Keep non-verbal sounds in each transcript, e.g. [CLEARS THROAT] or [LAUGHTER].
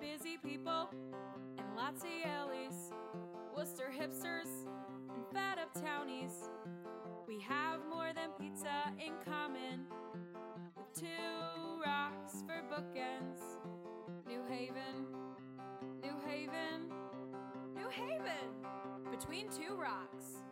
Busy people and lots of Yalies, Wooster hipsters and fed up townies. We have more than pizza in common with two rocks for bookends. New Haven, New Haven, New Haven, between two rocks.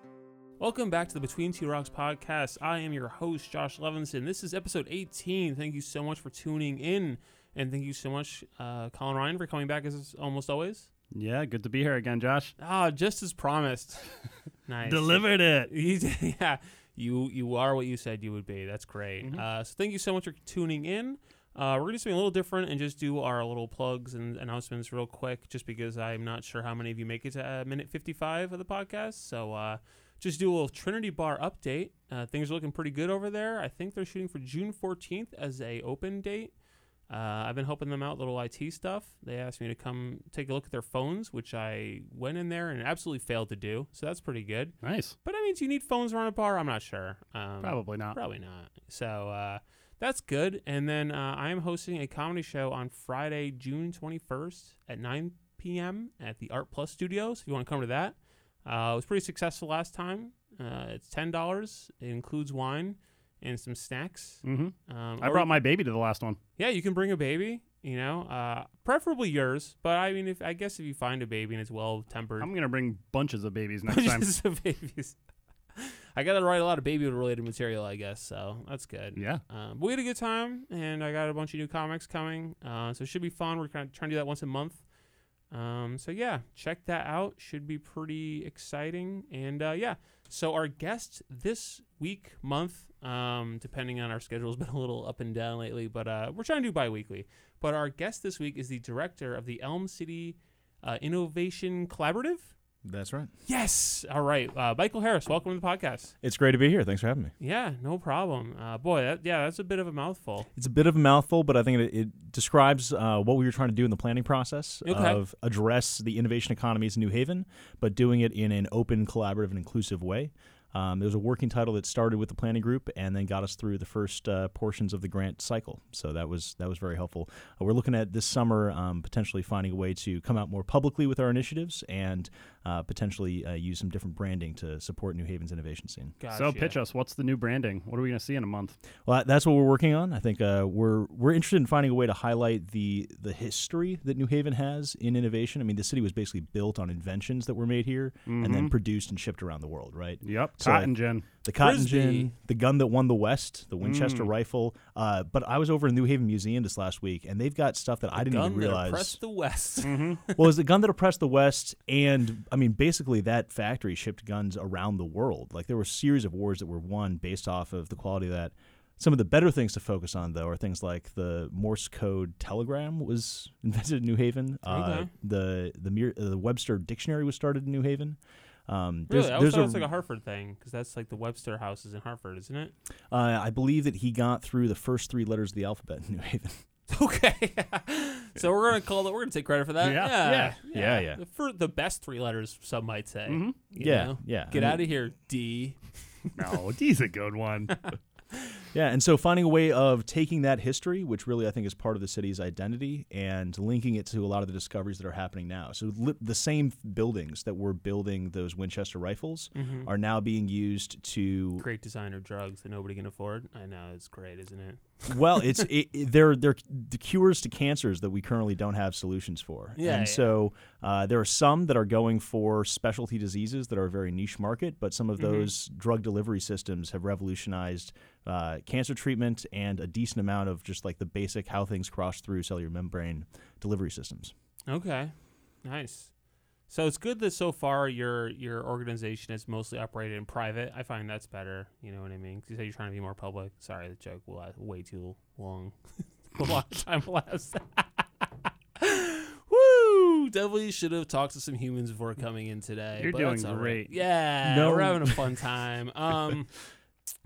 Welcome back to the Between Two Rocks podcast. I am your host, Josh Levinson. This is episode 18. Thank you so much for tuning in. And thank you so much, uh, Colin Ryan, for coming back as almost always. Yeah, good to be here again, Josh. Ah, just as promised. [LAUGHS] nice. Delivered it. [LAUGHS] Yeah, you you are what you said you would be. That's great. Mhm. Uh, so thank you so much for tuning in. Uh, we're going to do something a little different and just do our little plugs and announcements real quick, just because I'm not sure how many of you make it to uh, minute 55 of the podcast. So uh, just do a little Trinity Bar update. Uh, things are looking pretty good over there. I think they're shooting for June 14th as a open date. Uh, I've been helping them out, little IT stuff. They asked me to come take a look at their phones, which I went in there and absolutely failed to do. So that's pretty good. Nice. But I mean, do you need phones around a bar? I'm not sure. Um, Probably not. Probably not. So uh, that's good. And then uh, I am hosting a comedy show on Friday, June 21st at 9 p.m. at the Art Plus Studios. If you want to come to that, uh, it was pretty successful last time. Uh, it's ten dollars. It includes wine and some snacks. hmm Um, I brought my baby to the last one. yeah, you can bring a baby. You know, uh, preferably yours. But I mean, if I guess if you find a baby and it's well tempered, I'm gonna bring bunches of babies next time. Bunches of babies. [LAUGHS] I got to write a lot of baby related material, I guess. So that's good. Yeah. Um, but we had a good time, and I got a bunch of new comics coming, uh, so it should be fun. We're kind of trying to do that once a month. Um, so yeah, check that out. Should be pretty exciting. And uh, yeah, so our guest this week, month, um, depending on our schedule, has [LAUGHS] been a little up and down lately, but uh, we're trying to do bi-weekly. But our guest this week is the director of the Elm City uh, Innovation Collaborative. That's right. Yes. All right. Uh, Michael Harris, welcome to the podcast. It's great to be here. Thanks for having me. Yeah, no problem. Uh, boy, that, yeah, that's a bit of a mouthful. It's a bit of a mouthful, but I think it, it describes uh, what we were trying to do in the planning process Okay. of address the innovation economies in New Haven, but doing it in an open, collaborative, and inclusive way. Um, there was a working title that started with the planning group and then got us through the first uh, portions of the grant cycle. So that was that was very helpful. Uh, we're looking at this summer um, potentially finding a way to come out more publicly with our initiatives and uh, potentially uh, use some different branding to support New Haven's innovation scene. Gotcha. So pitch us. What's the new branding? What are we gonna see in a month? Well, that's what we're working on. I think uh, we're we're interested in finding a way to highlight the the history that New Haven has in innovation. I mean, the city was basically built on inventions that were made here and then Mhm. produced and shipped around the world, right? Yep. So, Cotton gin. The cotton Frisbee. gin, the gun that won the West, the Winchester Mm. rifle. Uh, but I was over in New Haven Museum this last week, and they've got stuff that I didn't Gun even that realize. oppressed the West. hmm well, it was the gun that oppressed the West, and I mean, basically, that factory shipped guns around the world. Like there were a series of wars that were won based off of the quality of that. Some of the better things to focus on, though, are things like the Morse code telegram was [LAUGHS] invented in New Haven. Uh, the the Mir- uh, the Webster dictionary was started in New Haven. Um, really, there's, I always there's thought a, it was like a Hartford thing because that's like the Webster House is in Hartford, isn't it? uh, I believe that he got through the first three letters of the alphabet in New Haven. [LAUGHS] Okay. so we're gonna call it. We're gonna take credit for that. Yeah. Yeah. Yeah. Yeah, yeah. For the best three letters, some might say. hmm yeah, know? yeah. Get I mean- out of here, D. No, D's a good one. [LAUGHS] Yeah, and so finding a way of taking that history, which really I think is part of the city's identity, and linking it to a lot of the discoveries that are happening now. So li- the same buildings that were building those Winchester rifles Mhm. are now being used to. Great designer drugs that nobody can afford. I know it's great, isn't it? Well, it's it, it- they're they're the cures to cancers that we currently don't have solutions for. Yeah, and yeah. so uh, there are some that are going for specialty diseases that are a very niche market, but some of Mhm. those drug delivery systems have revolutionized uh, cancer treatment and a decent amount of just like the basic how things cross through cellular membrane delivery systems. Okay. Nice. So it's good that so far your your organization is mostly operated in private. I find that's better. You know what I mean? 'Cause you say you're trying to be more public. Sorry, the joke will last way too long. [LAUGHS] a long time last. [LAUGHS] Woo! Definitely should have talked to some humans before coming in today. You're but doing that's all right. great. Yeah, No. we're having a fun [LAUGHS] time. Um,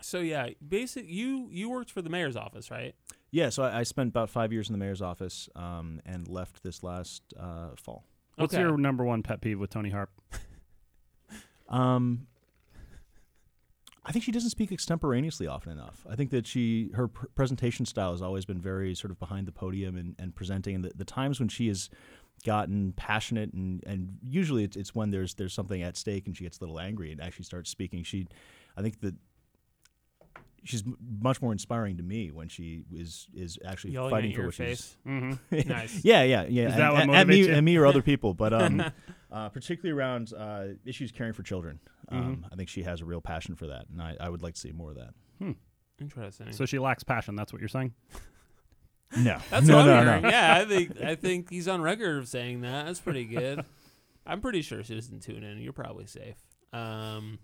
so yeah, basic. You you worked for the mayor's office, right? Yeah, so I, I spent about five years in the mayor's office um, and left this last uh, fall. What's Okay. your number one pet peeve with Toni Harp? [LAUGHS] Um, I think she doesn't speak extemporaneously often enough. I think that she her pr- presentation style has always been very sort of behind the podium and, and presenting. And the, the times when she has gotten passionate and, and usually it's, it's when there's there's something at stake and she gets a little angry and actually starts speaking. She, I think that she's much more inspiring to me when she is is actually Yelling fighting at for your what she's face. Mm-hmm. [LAUGHS] nice. yeah, yeah, yeah. Is that and, what and- and me, and me or other people, but [LAUGHS] um, uh, particularly around uh, issues caring for children. Um, Mm-hmm. I think she has a real passion for that, and I, I would like to see more of that. Interesting. So she lacks passion. That's what you're saying. No, [LAUGHS] That's no, what no, I'm no. hearing. Yeah, I think I think he's on record of saying that. That's pretty good. I'm pretty sure she doesn't tune in. You're probably safe. Um,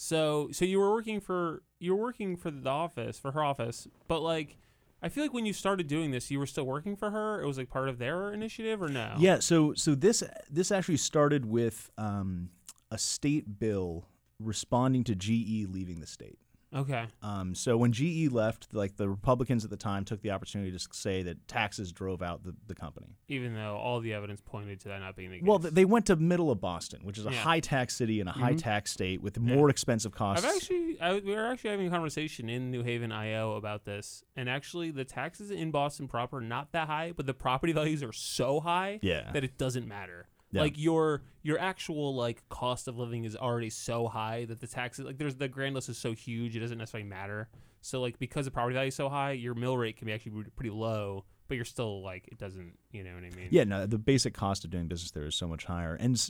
so so you were working for you were working for the office for her office, but like. I feel like when you started doing this, you were still working for her. It was like part of their initiative, or no? Yeah, so so this this actually started with um, a state bill responding to GE leaving the state. Okay. Um, so when GE left, like the Republicans at the time took the opportunity to say that taxes drove out the, the company. Even though all the evidence pointed to that not being the case. Well, th- they went to middle of Boston, which is a Yeah. high tax city and a high Mhm. tax state with more expensive costs. I've actually, I, we were actually having a conversation in New Haven, IO about this, and actually, the taxes in Boston proper not that high, but the property values are so high Yeah. that it doesn't matter. Yeah. Like your your actual like cost of living is already so high that the taxes like there's the grand list is so huge it doesn't necessarily matter. So like because the property value is so high, your mill rate can be actually pretty low, but you're still like it doesn't, you know what I mean? Yeah, no, the basic cost of doing business there is so much higher. And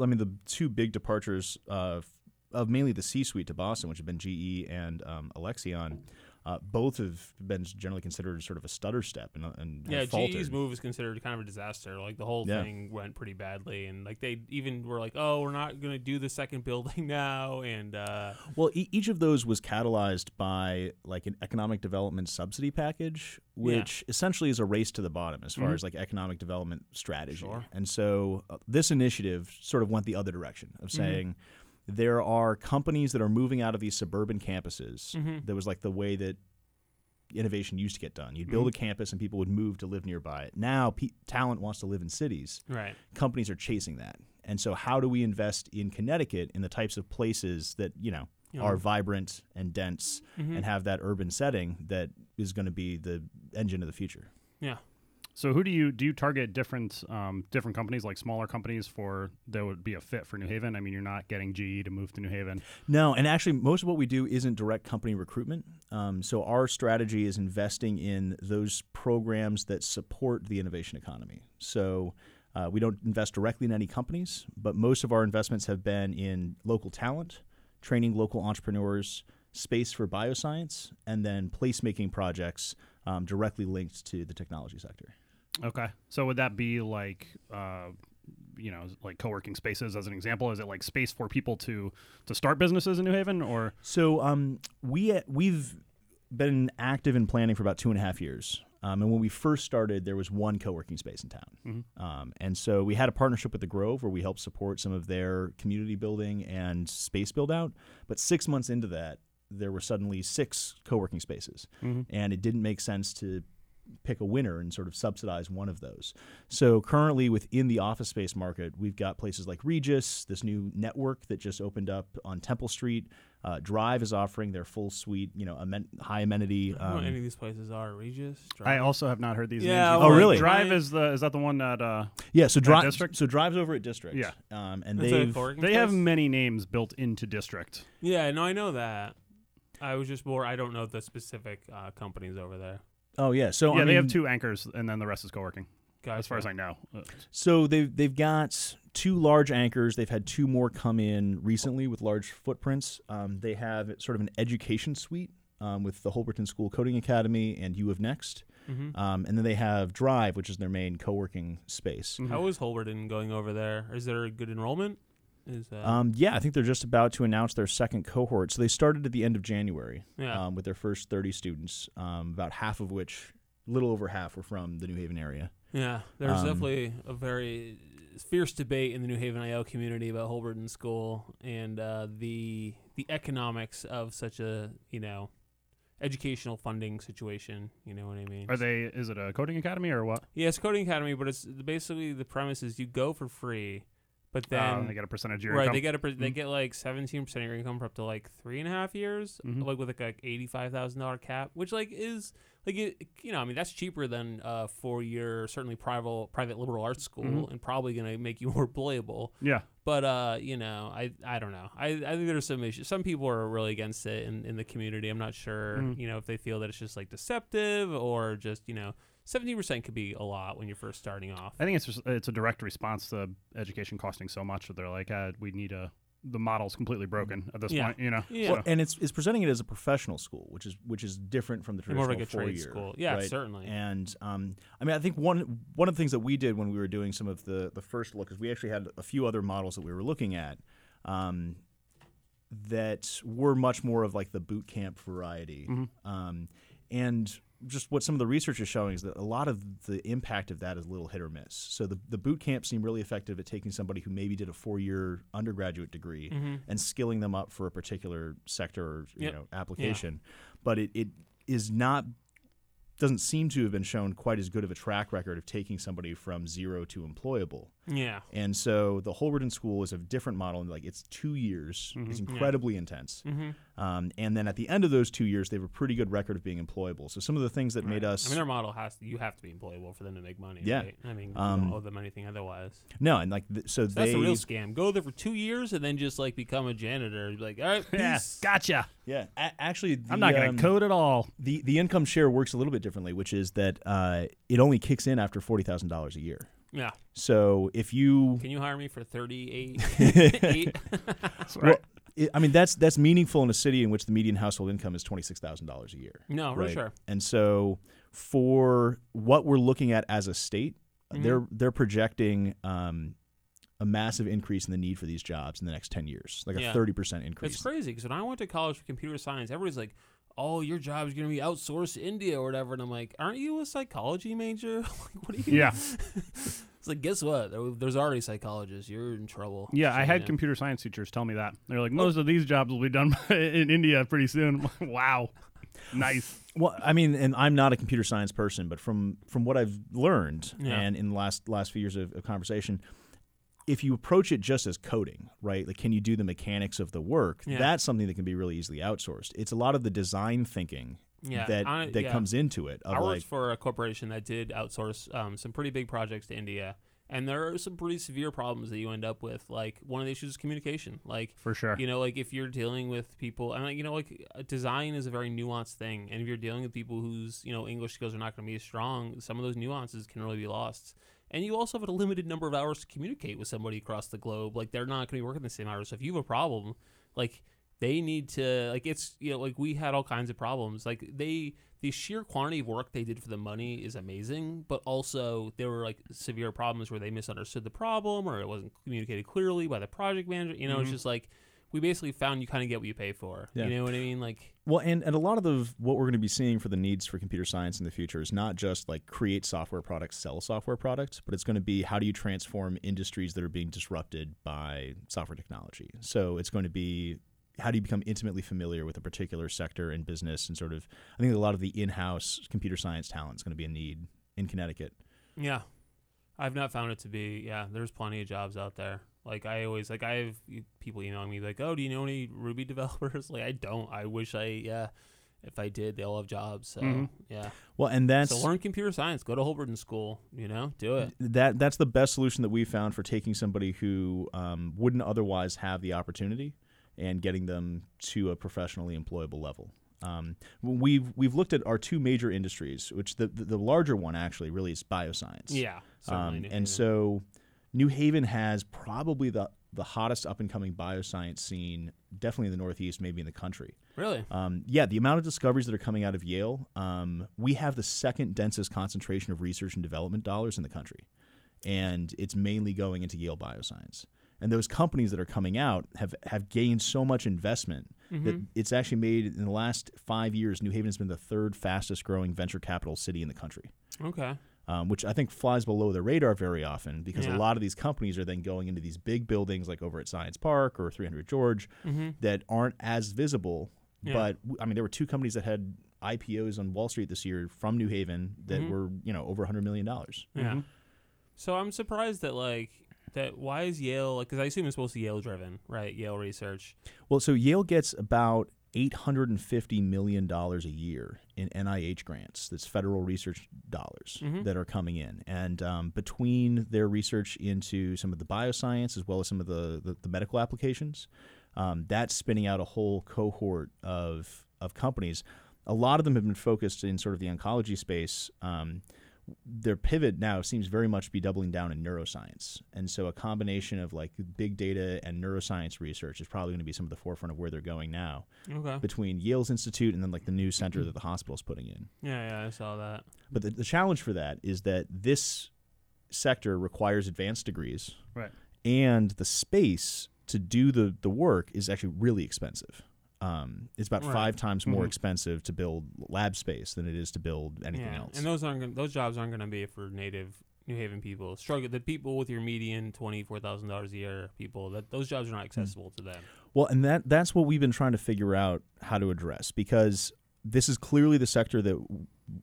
I mean, the two big departures uh, of mainly the C-suite to Boston, which have been GE and um, Alexion, uh, both have been generally considered sort of a stutter step and, and Yeah. GE's move is considered kind of a disaster. Like the whole Yeah. thing went pretty badly, and like they even were like, "Oh, we're not gonna do the second [LAUGHS] building now," and uh, Well, e- each of those was catalyzed by like an economic development subsidy package, which essentially is a race to the bottom as far Mhm. as like economic development strategy. Sure. And so uh, this initiative sort of went the other direction of saying there are companies that are moving out of these suburban campuses. Mhm. That was like the way that innovation used to get done. You'd build a campus and people would move to live nearby. Now pe- talent wants to live in cities right, companies are chasing that. And so, how do we invest in Connecticut in the types of places that you know know. are vibrant and dense Mhm. and have that urban setting that is going to be the engine of the future? yeah. So who do you do you target different um, different companies like smaller companies for that would be a fit for New Haven? I mean, you're not getting GE to move to New Haven. No, and actually, most of what we do isn't direct company recruitment. Um, so, our strategy is investing in those programs that support the innovation economy. So, uh, we don't invest directly in any companies, but most of our investments have been in local talent, training local entrepreneurs, space for bioscience, and then placemaking projects um, directly linked to the technology sector. Okay. So would that be like uh, you know, like co-working spaces as an example? Is it like space for people to to start businesses in New Haven or So um, we we've been active in planning for about two and a half years. Um, and when we first started, there was one co-working space in town, Mhm. um, and so we had a partnership with the Grove where we helped support some of their community building and space build out. But six months into that, there were suddenly six co-working spaces, Mhm. and it didn't make sense to pick a winner and sort of subsidize one of those. So currently within the office space market, we've got places like Regus, this new network that just opened up on Temple Street. Uh, Drive is offering their full suite, you know, amen- high amenty. I don't know Um, any of these places are. Regus. I Drive? also have not heard these Yeah, names. well, Oh, really? Drive is the is that the one that uh yeah, so Drive. District? So Drive's over at District. Yeah. um, and they've they have many names built into district. Yeah, no, I know that. I was just more. I don't know the specific uh, companies over there. Oh yeah, so yeah, I they have two anchors and then the rest is co-working Gotcha. as far as I know. Uh, So they've they've got two large anchors. They've had two more come in recently with large footprints. Um, they have sort of an education suite um, with the Holberton School Coding Academy and U of Next, Mhm. um, and then they have Drive, which is their main co-working space. mhm. How is Holberton going over there? Is there a good enrollment? Is uh, Um, yeah, I think they're just about to announce their second cohort. So they started at the end of January yeah. um, with their first 30 students, um, about half of which, a little over half, were from the New Haven area. Yeah, there's Um, definitely a very fierce debate in the New Haven IO community about Holberton School and uh, the the economics of such a you know educational funding situation. You know what I mean? Are they is it a coding academy or what? Yeah, it's coding academy, but it's basically the premise is you go for free, but Uh, then they get a percentage of your right, income. they get a per- they Mhm. get like seventeen percent of your income for up to like three and a half years, Mhm. like with like a eighty five thousand dollar cap, which like is like it, you know I mean that's cheaper than a four year certainly private private liberal arts school Mhm. and probably gonna make you [LAUGHS] more employable. yeah. But uh, you know, I I don't know. I, I think there's some issues. Some people are really against it in, in the community. I'm not sure, Mhm. you know, if they feel that it's just like deceptive or just, you know, 70% could be a lot when you're first starting off. I think it's just it's a direct response to education costing so much that they're like, uh, we need a the model's completely broken at this Yeah. point. You know. Yeah. So- Well, and it's it's presenting it as a professional school, which is which is different from the More traditional like a trade four-year, school. Yeah, right? certainly. And um, I mean, I think one one of the things that we did when we were doing some of the the first look is we actually had a few other models that we were looking at um, that were much more of like the boot camp variety. Mhm. Um, and just what some of the research is showing is that a lot of the impact of that is a little hit or miss. So the, the boot camps seem really effective at taking somebody who maybe did a four year undergraduate degree Mhm. and skilling them up for a particular sector or you Yep. know application. But it, it is not doesn't seem to have been shown quite as good of a track record of taking somebody from zero to employable. Yeah. And so the Holberton School is a different model. And like it's two years. It's Yeah. incredibly intense. hmm Um, and then at the end of those two years, they have a pretty good record of being employable. So some of the things that made us I mean, their model has to, you have to be employable for them to make money. Yeah. Right? I mean, you Um, don't owe them anything otherwise. no, and like th- so, So they that's a real scam. Go there for two years and then just like become a janitor. Be like, all right, yeah. Gotcha. yeah. A- actually, I'm not gonna um, code at all. the the income share works a little bit differently, which is that uh, it only kicks in after forty thousand dollars a year. Yeah. So if you, Can you hire me for 38? [LAUGHS] eight? [LAUGHS] That's well, right. it, I mean that's that's meaningful in a city in which the median household income is twenty six thousand dollars a year. no, for Right. sure. And so for what we're looking at as a state, Mhm. they're they're projecting um, a massive increase in the need for these jobs in the next ten years, like Yeah. a thirty percent increase. It's crazy because when I went to college for computer science, everybody's like, "Oh, your job is going to be outsourced to India or whatever," and I'm like, "Aren't you a psychology major? [LAUGHS] like, what are you?" Yeah. [LAUGHS] it's like, guess what? There- There's already psychologists. You're in trouble. Yeah, I So, had yeah. computer science teachers tell me that. They're like, oh. most of these jobs will be done [LAUGHS] in India pretty soon. wow. Nice. Well, I mean, and I'm not a computer science person, but from from what I've learned Yeah. and in the last last few years of, of conversation, if you approach it just as coding, right? Like, can you do the mechanics of the work? Yeah. That's something that can be really easily outsourced. It's a lot of the design thinking Yeah, that I- that yeah. comes into it. I like, worked for a corporation that did outsource um, some pretty big projects to India, and there are some pretty severe problems that you end up with. Like one of the issues is communication. Like For sure. you know, like if you're dealing with people, and mean, you know, like uh, design is a very nuanced thing, and if you're dealing with people whose you know English skills are not going to be as strong, some of those nuances can really be lost. And you also have a limited number of hours to communicate with somebody across the globe. Like they're not going to be working the same hours. So if you have a problem, like they need to like it's you know like we had all kinds of problems. Like they the sheer quantity of work they did for the money is amazing, but also there were like severe problems where they misunderstood the problem or it wasn't communicated clearly by the project manager. You know, it's Mhm. just like we basically found you kind of get what you pay for. Yeah. You know what I mean? Like Well, and, and a lot of the what we're going to be seeing for the needs for computer science in the future is not just like create software products, sell software products, but it's going to be how do you transform industries that are being disrupted by software technology. So it's going to be how do you become intimately familiar with a particular sector and business and sort of I think a lot of the in-house computer science talent is going to be a need in Connecticut. Yeah. I've not found it to be. Yeah, there's plenty of jobs out there. Like I always like I have people emailing me like, "Oh, do you know any Ruby [LAUGHS] developers?" Like I don't. I wish I yeah. If I did, they all have jobs. So Mhm. yeah. Well, and that's so learn computer science. Go to Holberton School. You know, do it. that that's the best solution that we found for taking somebody who um, wouldn't otherwise have the opportunity and getting them to a professionally employable level. Um, we've we've looked at our two major industries, which the the, the larger one actually really is bioscience. Yeah. Um, and so New Haven has probably the the hottest up and coming bioscience scene, definitely in the Northeast, maybe in the country. really, Um, yeah, the amount of discoveries that are coming out of Yale, um, we have the second densest concentration of research and development dollars in the country, and it's mainly going into Yale Bioscience. And those companies that are coming out have have gained so much investment that Mhm. it's actually made in the last five years. New Haven has been the third fastest growing venture capital city in the country okay. Um, which I think flies below the radar very often because Yeah. a lot of these companies are then going into these big buildings like over at Science Park or 300 George Mm-hmm. that aren't as visible. Yeah. But I mean, there were two companies that had IPOs on Wall Street this year from New Haven that Mhm. were you know over 100 million dollars. Yeah. Mhm. So I'm surprised that like that why is Yale? Like, because I assume it's mostly Yale driven, right? Yale research. Well, so Yale gets about $850 million a year in NIH grants. That's federal research dollars Mhm. that are coming in. And um, between their research into some of the bioscience as well as some of the, the, the medical applications, um, that's spinning out a whole cohort of, of companies. A lot of them have been focused in sort of the oncology space. Um, their pivot now seems very much to be doubling down in neuroscience. And so a combination of like big data and neuroscience research is probably going to be some of the forefront of where they're going now Okay. between Yale's Institute and then like the new center that the hospital's putting in. Yeah, yeah, I saw that. But the, the challenge for that is that this sector requires advanced degrees. Right. And the space to do the, the work is actually really expensive. Um, it's about Right. five times more Mhm. expensive to build lab space than it is to build anything yeah, else. and those aren't gonna, those jobs aren't going to be for native New Haven people. Struggle the people with your median twenty four thousand dollars a year people that those jobs are not accessible to them. Well, and that that's what we've been trying to figure out how to address because this is clearly the sector that,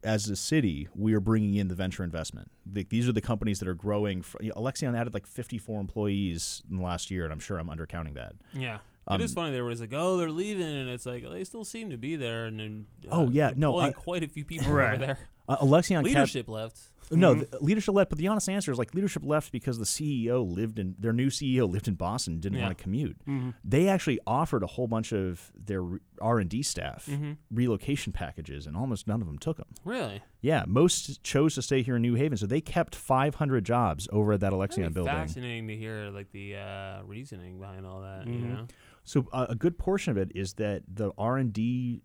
as a city, we are bringing in the venture investment. The, these are the companies that are growing. fr- you know, Alexion added like 54 employees in the last year, and I'm sure I'm undercounting that. Yeah. Um, it is funny. They were just like, "Oh, they're leaving," and it's like they still seem to be there. And then, uh, Oh, yeah, no, quite a few people Right. over there. Uh, Alexion Leadership left. No, Mhm. the leadership left, but the honest answer is like leadership left because the CEO lived in their new CEO lived in Boston, didn't Yeah. want to commute. Mm-hmm. They actually offered a whole bunch of their R and D staff hmm relocation packages, and almost none of them took them. Really? Yeah, most chose to stay here in New Haven, so they kept 500 jobs over at that Alexion building. Fascinating to hear like the uh, reasoning behind all that. You Mhm. know? So uh, a good portion of it is that the R and D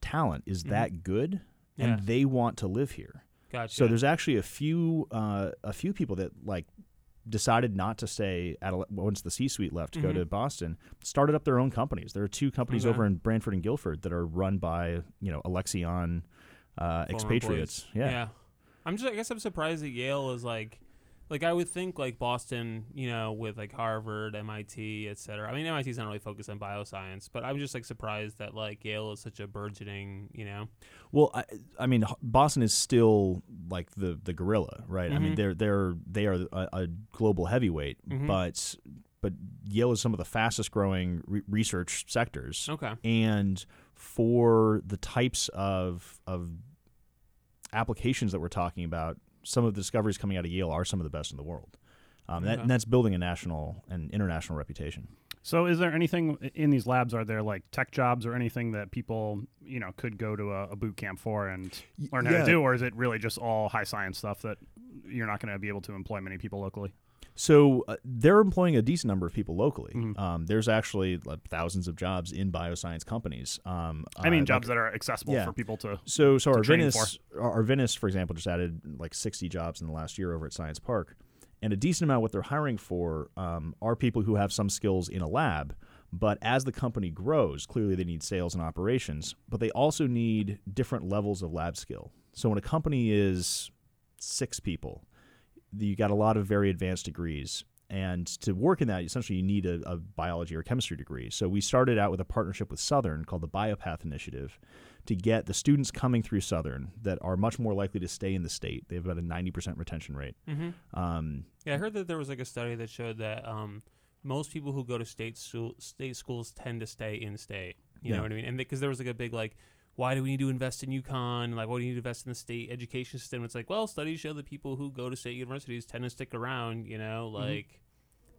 talent is Mhm. that good, Yeah. and they want to live here. Gotcha. So there's actually a few uh, a few people that like decided not to stay at once the C-suite left to go Mhm. to Boston, started up their own companies. There are two companies Okay. over in Branford and Guilford that are run by you know Alexion uh, expatriates. employees. Yeah. I'm just. I guess I'm surprised that Yale is like, like I would think like Boston, you know, with like Harvard, MIT, et cetera. I mean, MIT's not really focused on bioscience, but I'm just like surprised that like Yale is such a burgeoning, you know. Well, I, I mean, Boston is still like the the gorilla, right? I mean, Mhm. they're they're they are a, a global heavyweight, Mhm. but but Yale is some of the fastest growing re- research sectors, Okay. and for the types of of applications that we're talking about, some of the discoveries coming out of Yale are some of the best in the world. Um, that, Okay. and that's building a national and international reputation. So, is there anything in these labs? Are there like tech jobs or anything that people you know could go to a, a boot camp for and learn how to do, or is it really just all high science stuff that you're not going to be able to employ many people locally? So uh, they're employing a decent number of people locally. Mhm. Um, there's actually like, thousands of jobs in bioscience companies. Um, I mean, uh, jobs like- that are accessible yeah. for people to. so so to train Arvinas, Ar- Arvinas, for example, just added like 60 jobs in the last year over at Science Park, and a decent amount what they're hiring for um, are people who have some skills in a lab. But as the company grows, clearly they need sales and operations, but they also need different levels of lab skill. So when a company is six people, you got a lot of very advanced degrees. And to work in that, essentially, you need a, a biology or chemistry degree. So we started out with a partnership with Southern called the Biopath Initiative to get the students coming through Southern that are much more likely to stay in the state. They have about a 90% retention rate. Mm-hmm. Um, Yeah, I heard that there was like a study that showed that um, most people who go to state school, state schools tend to stay in state. You Yeah. know what I mean? And because there was like a big like, why do we need to invest in UConn? Like, why do we need to invest in the state education system? It's like, well, studies show that people who go to state universities tend to stick around. You know, like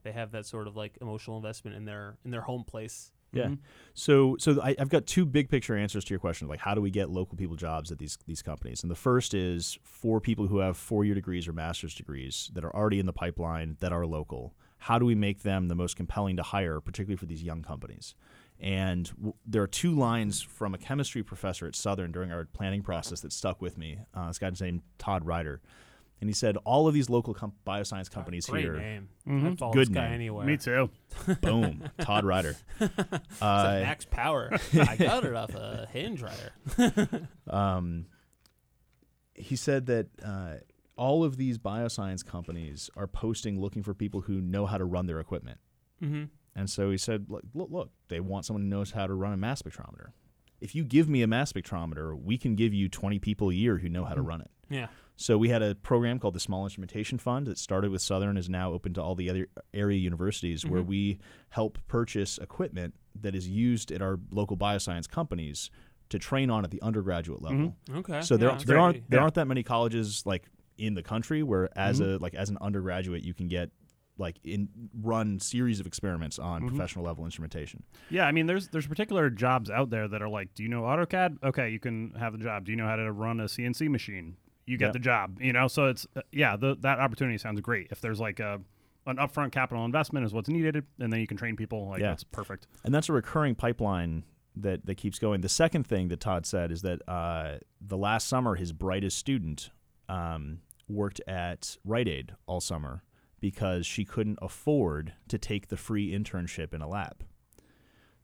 they have that sort of like emotional investment in their in their home place. Yeah. Mhm. So, so I, I've got two big picture answers to your question, like how do we get local people jobs at these these companies? And the first is for people who have four year degrees or master's degrees that are already in the pipeline that are local. How do we make them the most compelling to hire, particularly for these young companies? And w- there are two lines from a chemistry professor at Southern during our planning process that stuck with me. Uh, this guy's named Todd Ryder. And he said, all of these local com- bioscience companies Great here, name. Mhm. I'd follow Good this guy name. anywhere. Me too. [LAUGHS] boom, Todd Ryder. [LAUGHS] It's Uh, like max power. [LAUGHS] I got it off a hinge rider. um, he said that uh, all of these bioscience companies are posting looking for people who know how to run their equipment. mm-hmm. And so he said, look, look, look, they want someone who knows how to run a mass spectrometer. If you give me a mass spectrometer, we can give you 20 people a year who know how to run it. Yeah. So we had a program called the Small Instrumentation Fund that started with Southern is now open to all the other area universities where Mhm. we help purchase equipment that is used at our local bioscience companies to train on at the undergraduate level. Okay. So there yeah, there aren't there Yeah. aren't that many colleges like in the country where as Mhm. a like as an undergraduate you can get like in run series of experiments on Mhm. professional level instrumentation. Yeah, I mean, there's there's particular jobs out there that are like, do you know AutoCAD? Okay, you can have the job. Do you know how to run a CNC machine? You get Yeah. the job. You know, so it's uh, yeah, the, that opportunity sounds great. If there's like a an upfront capital investment is what's needed, and then you can train people. Like Yeah. that's perfect. And that's a recurring pipeline that, that keeps going. The second thing that Todd said is that uh, the last summer, his brightest student um, worked at Rite Aid all summer because she couldn't afford to take the free internship in a lab.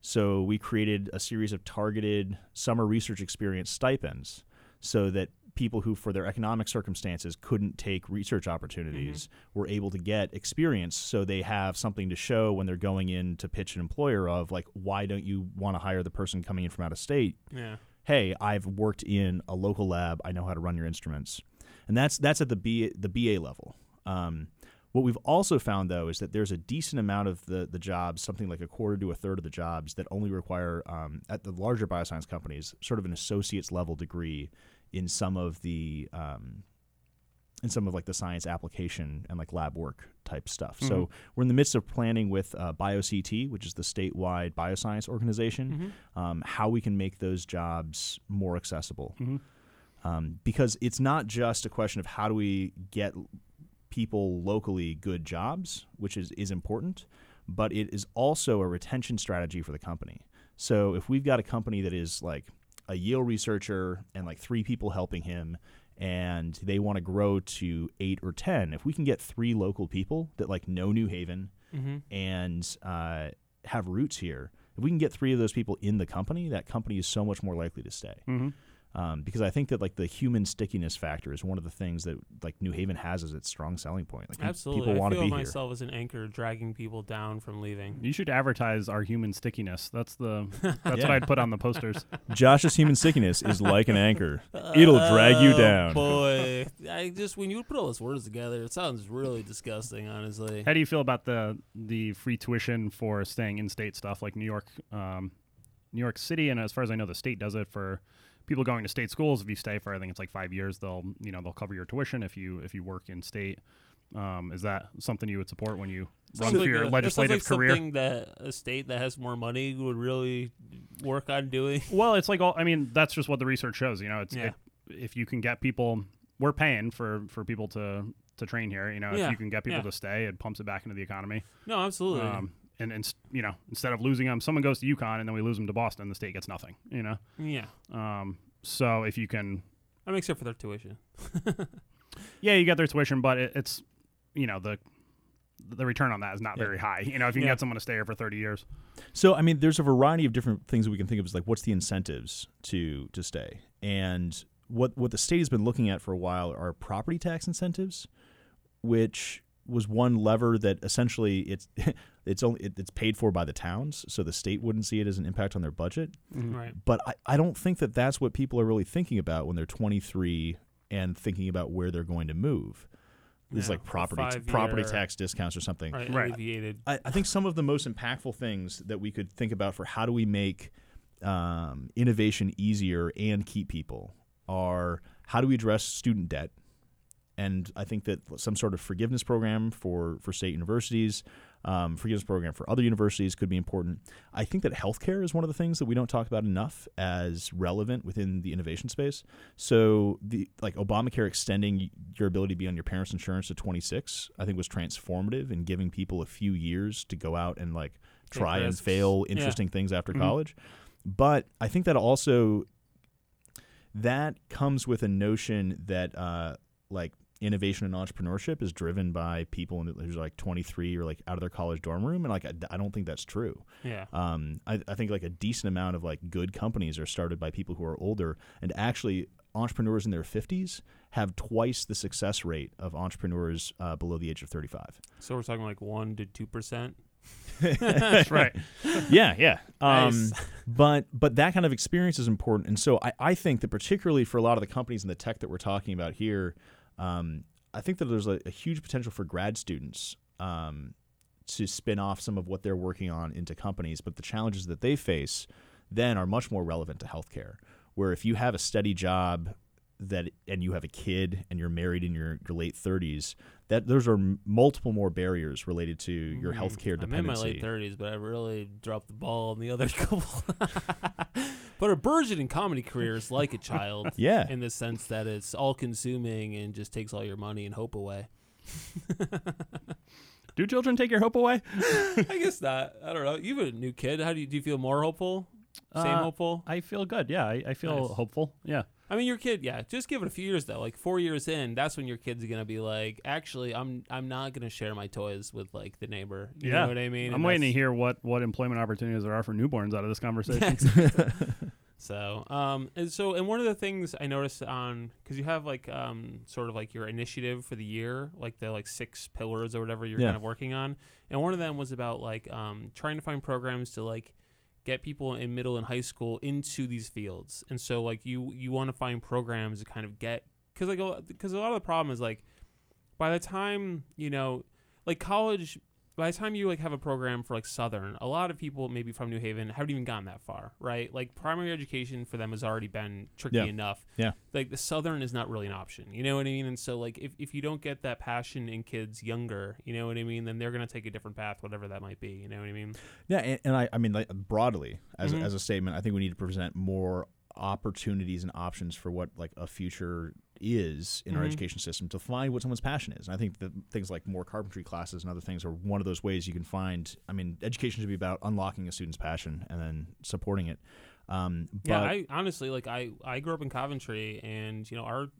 So we created a series of targeted summer research experience stipends so that people who, for their economic circumstances, couldn't take research opportunities were able to get experience so they have something to show when they're going in to pitch an employer of like, why don't you want to hire the person coming in from out of state? Yeah. Hey, I've worked in a local lab. I know how to run your instruments. And that's that's at the B the BA level. Um, what we've also found though is that there's a decent amount of the the jobs, something like a quarter to a third of the jobs, that only require um, at the larger bioscience companies sort of an associate's level degree in some of the um, in some of like the science application and like lab work type stuff. So we're in the midst of planning with uh, BioCT, which is the statewide bioscience organization, Mhm. um, how we can make those jobs more accessible. Mhm. Um, because it's not just a question of how do we get people locally good jobs, which is, is important, but it is also a retention strategy for the company. So if we've got a company that is like a Yale researcher and like three people helping him, and they want to grow to eight or ten, if we can get three local people that like know New Haven Mm-hmm. and uh, have roots here, if we can get three of those people in the company, that company is so much more likely to stay. Mm-hmm. Um, because I think that like the human stickiness factor is one of the things that like New Haven has as its strong selling point. Like Absolutely. people I want to feel be here. myself as an anchor dragging people down from leaving. You should advertise our human stickiness. That's the [LAUGHS] that's what I'd put on the posters. [LAUGHS] Josh's human stickiness is like an anchor. [LAUGHS] It'll drag you Oh, down. Boy, I just when you put all those words together, it sounds really disgusting. Honestly. How do you feel about the the free tuition for staying in state stuff like New York, um, New York City, and as far as I know, the state does it for people going to state schools. If you stay for I think it's like five years, they'll you know they'll cover your tuition if you if you work in state. Um, is that something you would support when you run Sounds for like your a- legislative like career? Something that a state that has more money would really work on doing. [LAUGHS] Well, it's like all. I mean, that's just what the research shows. You know, it's Yeah. it, if you can get people, we're paying for for people to to train here. You know, if you can get people yeah. to stay, it pumps it back into the economy. No, absolutely. Um, and and you know, instead of losing them, someone goes to UConn and then we lose them to Boston. The state gets nothing. You know. yeah, Um, so if you can, that makes up for their tuition. [LAUGHS] yeah, you get their tuition, but it, it's you know the the return on that is not Yeah. very high. You know, if you can Yeah. get someone to stay here for thirty years. So I mean, there's a variety of different things that we can think of as like what's the incentives to to stay, and what what the state has been looking at for a while are property tax incentives, which was one lever that essentially it's [LAUGHS] it's only it, it's paid for by the towns, so the state wouldn't see it as an impact on their budget. Right. But I, I don't think that that's what people are really thinking about when they're 23 and thinking about where they're going to move. There's Yeah, like property five-year- property tax discounts or something. Right. Right. I, I think some of the most impactful things that we could think about for how do we make um, innovation easier and keep people are how do we address student debt? And I think that some sort of forgiveness program for, for state universities, um, forgiveness program for other universities could be important. I think that healthcare is one of the things that we don't talk about enough as relevant within the innovation space. So the like Obamacare extending your ability to be on your parents' insurance to 26, I think was transformative in giving people a few years to go out and like try and fail Yeah. interesting things after Mhm. college. But I think that also that comes with a notion that uh, like innovation and entrepreneurship is driven by people who's like 23 or like out of their college dorm room and like I, I don't think that's true Yeah. um, I, I think like a decent amount of like good companies are started by people who are older and actually entrepreneurs in their 50s have twice the success rate of entrepreneurs uh, below the age of 35 So we're talking like one to two percent. That's [LAUGHS] [LAUGHS] right. yeah, yeah. [LAUGHS] Um, Nice. but but that kind of experience is important, and so I, I think that particularly for a lot of the companies in the tech that we're talking about here, um, I think that there's a, a huge potential for grad students um, to spin off some of what they're working on into companies. But the challenges that they face then are much more relevant to healthcare. Where if you have a steady job that and you have a kid and you're married in your, your late 30s, that those are m- multiple more barriers related to your Mm, healthcare I'm in my dependency. late thirties, but I really dropped the ball on the other [LAUGHS] couple. [LAUGHS] but a burgeoning comedy career is like a child, [LAUGHS] Yeah. in the sense that it's all consuming and just takes all your money and hope away. Do children take your hope away? I guess not. I don't know. You have a new kid. How do you do? You feel more hopeful? Same Uh, hopeful? I feel good. Yeah, I, I feel Nice. hopeful. Yeah. I mean, your kid, yeah. Just give it a few years though. Like four years in, that's when your kid's gonna be like, actually, I'm I'm not gonna share my toys with like the neighbor. You yeah. know what I mean? I'm And waiting to hear what, what employment opportunities there are for newborns out of this conversation. [LAUGHS] [LAUGHS] So, um, and so, and one of the things I noticed on because you have like um, sort of like your initiative for the year, like the like six pillars or whatever you're Yeah. kind of working on, and one of them was about like um, trying to find programs to like get people in middle and high school into these fields, and so like you you want to find programs to kind of get because like because a lot of the problem is like by the time you know like college by the time you like have a program for like southern a lot of people maybe from new haven haven't even gone that far right like primary education for them has already been tricky Yeah. enough Yeah. like the southern is not really an option you know what i mean and so like if, if you don't get that passion in kids younger you know what i mean then they're going to take a different path whatever that might be you know what i mean Yeah, and, and I, I mean, like, broadly as, Mhm. as a statement, I think we need to present more opportunities and options for what like a future is in our Mhm. education system to find what someone's passion is. And I think that things like more carpentry classes and other things are one of those ways you can find. I mean, education should be about unlocking a student's passion and then supporting it. Um, but yeah i honestly like i i grew up in coventry and you know our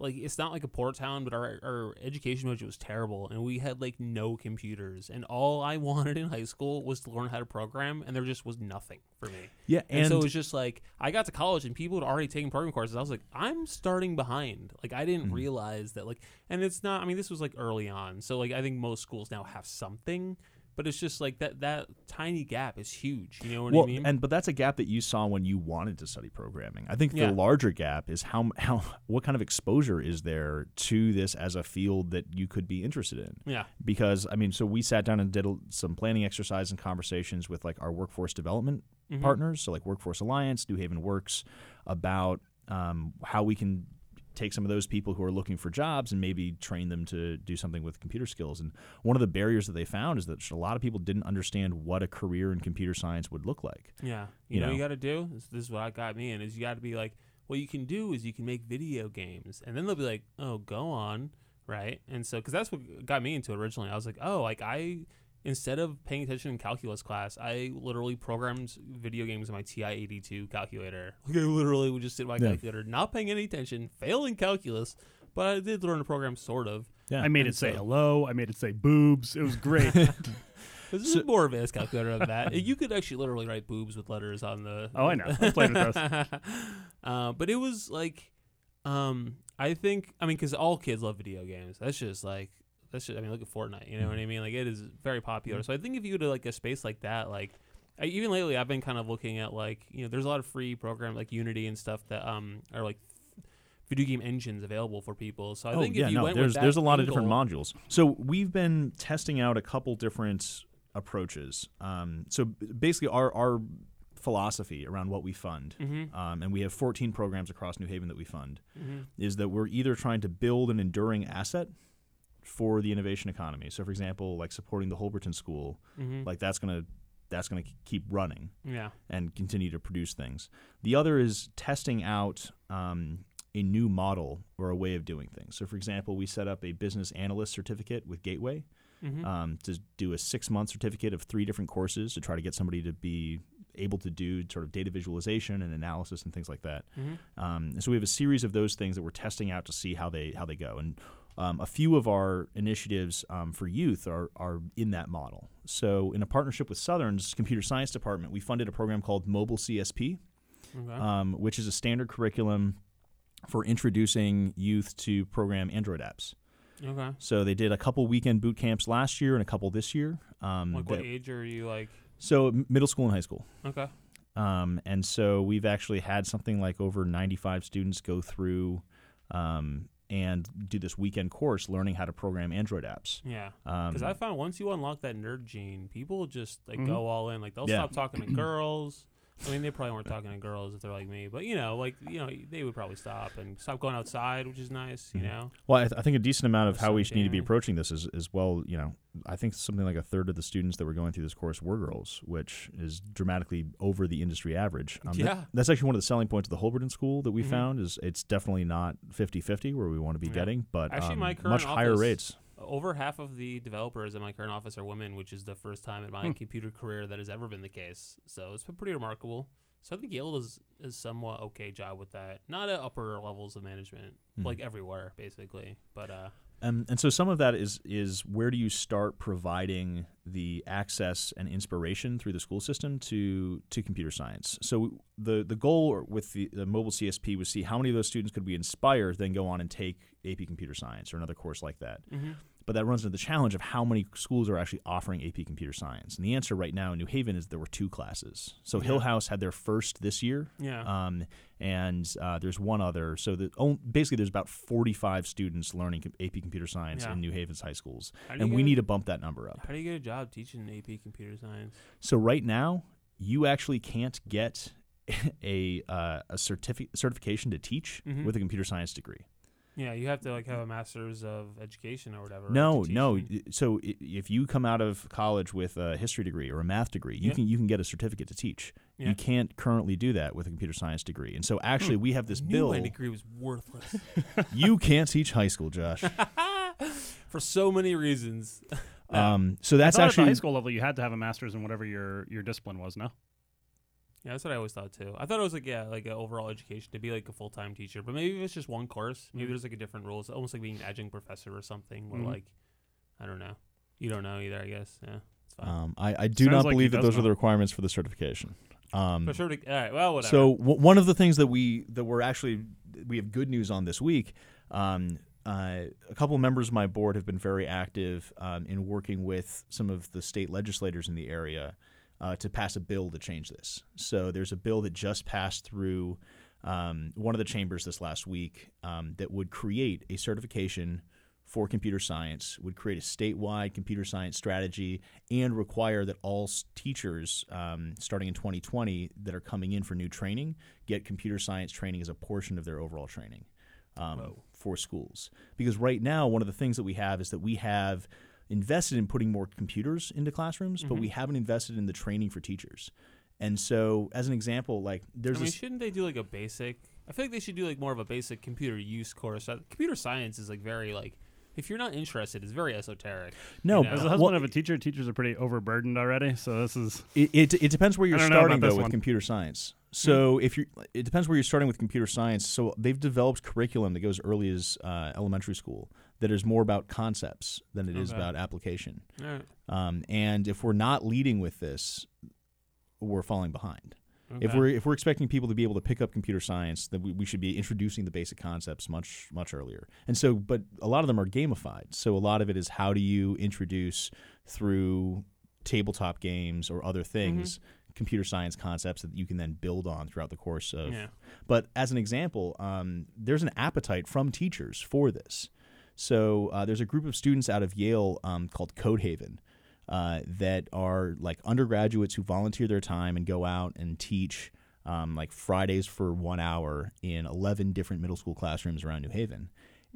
like it's not like a poor town but our, our education budget was terrible and we had like no computers and all i [LAUGHS] wanted in high school was to learn how to program and there just was nothing for me. Yeah, and, and, so it was just like i got to college and people had already taken programming courses. I was like i'm starting behind. Like i didn't Mhm. realize that like and it's not i mean this was like early on so like i think most schools now have something but it's just like that that tiny gap is huge you know what well, i mean and but that's a gap that you saw when you wanted to study programming. I think Yeah. the larger gap is how how what kind of exposure is there to this as a field that you could be interested in. yeah because I mean, so we sat down and did a, some planning exercise and conversations with like our workforce development Mhm. partners, so like Workforce Alliance, New Haven Works, about um, how we can take some of those people who are looking for jobs and maybe train them to do something with computer skills. And one of the barriers that they found is that a lot of people didn't understand what a career in computer science would look like. Yeah, you, You know, know? you got to do. This, this is what got me in. Is you got to be like, what you can do is you can make video games, and then they'll be like, oh, go on, right? And so, because that's what got me into it originally. I was like, oh, like I instead of paying attention in calculus class, I literally programmed video games in my TI-82 calculator. Like [LAUGHS] I literally would just sit at my Yeah. calculator, not paying any attention, failing calculus, but I did learn to program sort of. Yeah, I made And it say so- hello. I made it say boobs. It was [LAUGHS] great. This [LAUGHS] So- is more advanced calculator than that. You could actually literally write boobs with letters on the. Oh, I know. I played with those. uh, but it was like, um, I think I mean because all kids love video games. That's just like that's just I mean look at Fortnite. You know what I mean? Like it is very popular. So I think if you go to like a space like that, like I, even lately I've been kind of looking at like you know there's a lot of free programs like Unity and stuff that um are like video game engines available for people. So I oh think yeah, if you no, went there's there's a lot of different modules. So we've been testing out a couple different approaches. Um, so basically, our our philosophy around what we fund, Mhm, um, and we have 14 programs across New Haven that we fund, mhm. is that we're either trying to build an enduring asset for the innovation economy. So, for example, like supporting the Holberton School, Mhm. like that's gonna that's gonna keep running yeah. and continue to produce things. The other is testing out um, a new model or a way of doing things. So, for example, we set up a business analyst certificate with Gateway Mhm. um, to do a six month certificate of three different courses to try to get somebody to be able to do sort of data visualization and analysis and things like that. Mhm. Um, and so we have a series of those things that we're testing out to see how they how they go. And um, a few of our initiatives um, for youth are are in that model. So in a partnership with Southern's computer science department, we funded a program called Mobile CSP, Okay. um, which is a standard curriculum for introducing youth to program Android apps. Okay. So they did a couple weekend boot camps last year and a couple this year. Um, Like what that- age are you like? so middle school and high school. Okay. Um, and so we've actually had something like over 95 students go through um, and do this weekend course learning how to program Android apps. Yeah. Um, Because I found once you unlock that nerd gene, people just like Mhm. go all in. Like they'll Yeah. stop talking to [CLEARS THROAT] girls. I mean, they probably weren't talking to girls if they're like me, but you know, like you know, they would probably stop and stop going outside, which is nice. You Mhm. know. well, I, th- I think a decent amount of how we should need to be approaching this is, is well, you know, I think something like a third of the students that were going through this course were girls, which is dramatically over the industry average. Um, that- Yeah. that's actually one of the selling points of the Holberton School that we Mhm. found is it's definitely not 50-50 where we want to be Yeah. getting, but Actually, um, much higher rates. Over half of the developers in my current office are women, which is the first time in my Hmm. computer career that has ever been the case. So it's been pretty remarkable. So I think Yale does is somewhat okay job with that. Not at upper levels of management, Mhm. like everywhere basically. But uh, Um, and so some of that is is where do you start providing the access and inspiration through the school system to to computer science? So the the goal with the, the mobile CSP was see how many of those students could we inspire, then go on and take AP Computer Science or another course like that. But that runs into the challenge of how many schools are actually offering AP Computer Science. And the answer right now in New Haven is there were two classes. So Yeah. Hill House had their first this year, yeah, um, and uh, there's one other. So the, basically, there's about 45 students learning com- AP Computer Science Yeah. in New Haven's high schools, How do you and we get- need to bump that number up. How do you get a job teaching AP computer science? So right now, you actually can't get [LAUGHS] a uh, a certifi- certification to teach Mhm. with a computer science degree. Yeah, you have to like have a master's of education or whatever. No, to no. So if you come out of college with a history degree or a math degree, you Yeah. can you can get a certificate to teach. Yeah. You can't currently do that with a computer science degree. And so actually, we have this I knew bill. my degree was worthless [LAUGHS] you can't teach high school, Josh. [LAUGHS] for so many reasons. Um, so that's I thought at actually the high school level you had to have a master's in whatever your your discipline was. No. Yeah, that's what I always thought too. I thought it was like yeah, like an overall education to be like a full time teacher, but maybe if it's just one course. Maybe Mhm. there's like a different rule. It's almost like being an adjunct professor or something. Or Mhm. like, I don't know. You don't know either, I guess. Yeah, it's fine. Um, I, I do Sounds not like believe that does those are the requirements for the certification. Um, but sure. To, all right. Well, whatever. so w- one of the things that we that we're actually we have good news on this week. Um, uh, a couple of members of my board have been very active um, in working with some of the state legislators in the area uh, to pass a bill to change this. So there's a bill that just passed through um, one of the chambers this last week um, that would create a certification for computer science, would create a statewide computer science strategy, and require that all teachers um, starting in 2020 that are coming in for new training get computer science training as a portion of their overall training um, for schools. Because right now, one of the things that we have is that we have invested in putting more computers into classrooms, but Mhm. we haven't invested in the training for teachers. And so, as an example, like there's I mean, this shouldn't they do like a basic? I feel like they should do like more of a basic computer use course. Uh, computer science is like very like. If you're not interested, it's very esoteric. no. you know. As a well, husband of a teacher, teachers are pretty overburdened already. So this is It, it, it depends where you're I don't know about starting though with one. computer science. So if you it depends where you're starting with computer science. So they've developed curriculum that goes as early as uh, elementary school that is more about concepts than it is Okay. about application. Right. Um, and if we're not leading with this, we're falling behind. If we're if we're expecting people to be able to pick up computer science, then we, we should be introducing the basic concepts much much earlier. And so, but a lot of them are gamified. So a lot of it is how do you introduce through tabletop games or other things computer science concepts that you can then build on throughout the course of. yeah. But as an example, um, there's an appetite from teachers for this. So uh, there's a group of students out of Yale um, called Codehaven uh, that are like undergraduates who volunteer their time and go out and teach um, like Fridays for one hour in 11 different middle school classrooms around New Haven.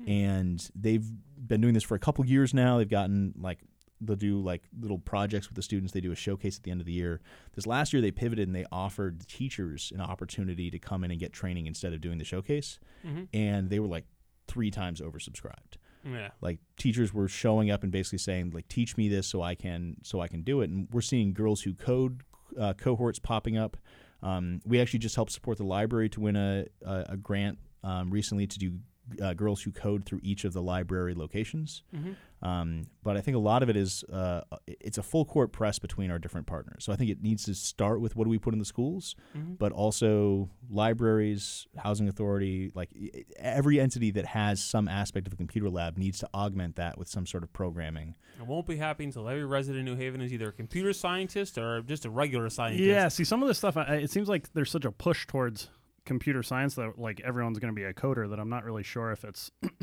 And they've been doing this for a couple years now. They've gotten like they'll do like little projects with the students. They do a showcase at the end of the year. This last year they pivoted and they offered teachers an opportunity to come in and get training instead of doing the showcase. Mm-hmm. And they were like three times oversubscribed. Yeah. Like teachers were showing up and basically saying like teach me this so I can so I can do it. And we're seeing girls who code uh, cohorts popping up. Um, we actually just helped support the library to win a a, a grant um, recently to do uh, girls who code through each of the library locations. Mhm. Um, but I think a lot of it is uh, it's a full court press between our different partners. So I think it needs to start with what do we put in the schools, Mhm. but also libraries, housing authority, like every entity that has some aspect of a computer lab needs to augment that with some sort of programming. I won't be happy until every resident in New Haven is either a computer scientist or just a regular scientist. Yeah, see, some of this stuff, I- it seems like there's such a push towards computer science that like everyone's going to be a coder that I'm not really sure if it's [CLEARS THROAT]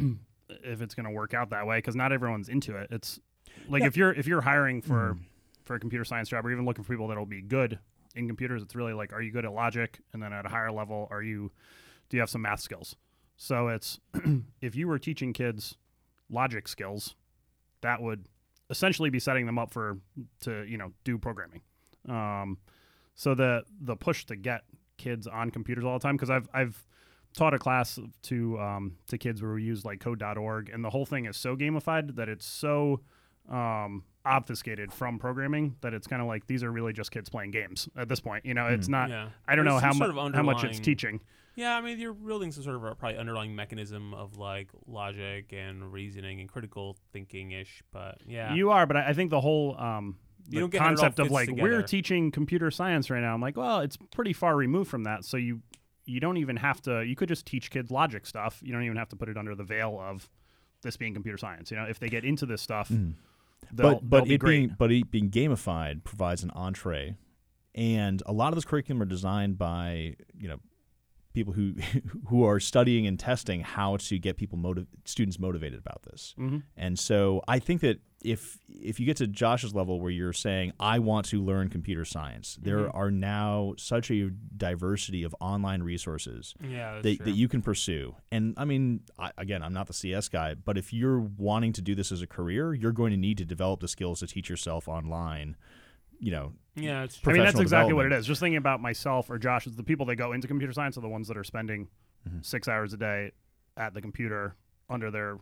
if it's going to work out that way because not everyone's into it. It's like Yeah. if you're if you're hiring for Mm. for a computer science job or even looking for people that'll be good in computers, it's really like are you good at logic and then at a higher level are you do you have some math skills? So it's [CLEARS THROAT] if you were teaching kids logic skills, that would essentially be setting them up for to you know do programming. Um, so the the push to get kids on computers all the time because I've I've taught a class to um, to kids where we use like code.org and the whole thing is so gamified that it's so um, obfuscated from programming that it's kind of like these are really just kids playing games at this point. You know, it's not. Yeah. I don't There's know how, some mu- sort of how much it's teaching. Yeah, I mean, you're building some sort of a probably underlying mechanism of like logic and reasoning and critical thinking ish. But yeah, You are, but I, I think the whole um, You the don't get how it all concept of fits like we're teaching computer science right now. I'm like, well, it's pretty far removed from that. So you you don't even have to. You could just teach kids logic stuff. You don't even have to put it under the veil of this being computer science. You know, if they get into this stuff, they'll, but but they'll be it great. being but it being gamified provides an entree, and a lot of this curriculum are designed by you know people who [LAUGHS] who are studying and testing how to get people motiv- students motivated about this. Mhm. And so I think that if if you get to Josh's level where you're saying I want to learn computer science, there Mhm. are now such a diversity of online resources yeah, that, true. that you can pursue. And I mean, I, again, I'm not the CS guy, but if you're wanting to do this as a career, you're going to need to develop the skills to teach yourself online. You know, yeah, it's I mean, that's exactly what it is. Just thinking about myself or Josh, the people that go into computer science are the ones that are spending Mhm. six hours a day at the computer under their,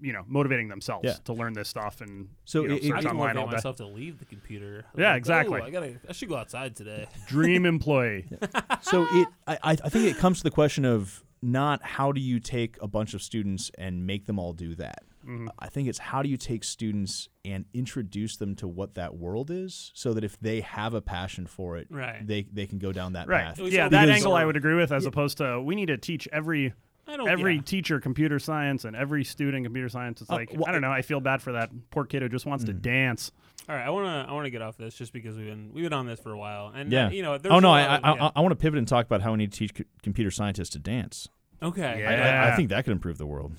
you know, motivating themselves Yeah. to learn this stuff and So you know, it- it- I search can online all day. myself to leave the computer. I'm Yeah, like, exactly. "Oh, I gotta. I should go outside today. [LAUGHS] Dream employee. [LAUGHS] so it I, I I think it comes to the question of not how do you take a bunch of students and make them all do that. Mhm. I think it's how do you take students and introduce them to what that world is, so that if they have a passion for it, Right. they they can go down that Right. path. It Yeah, all that because- angle I would agree with, as opposed to we need to teach every I don't. Every yeah. teacher computer science and every student computer science. It's Uh, like well, I don't know. I feel bad for that poor kid who just wants to Mm. dance. All right, I want to. I want to get off this just because we've been we've been on this for a while, and Yeah. uh, you know. There's Oh no, a I lot of- I, yeah. I, I want to pivot and talk about how we need to teach c- computer scientists to dance. okay. Yeah. I, I, I think that could improve the world.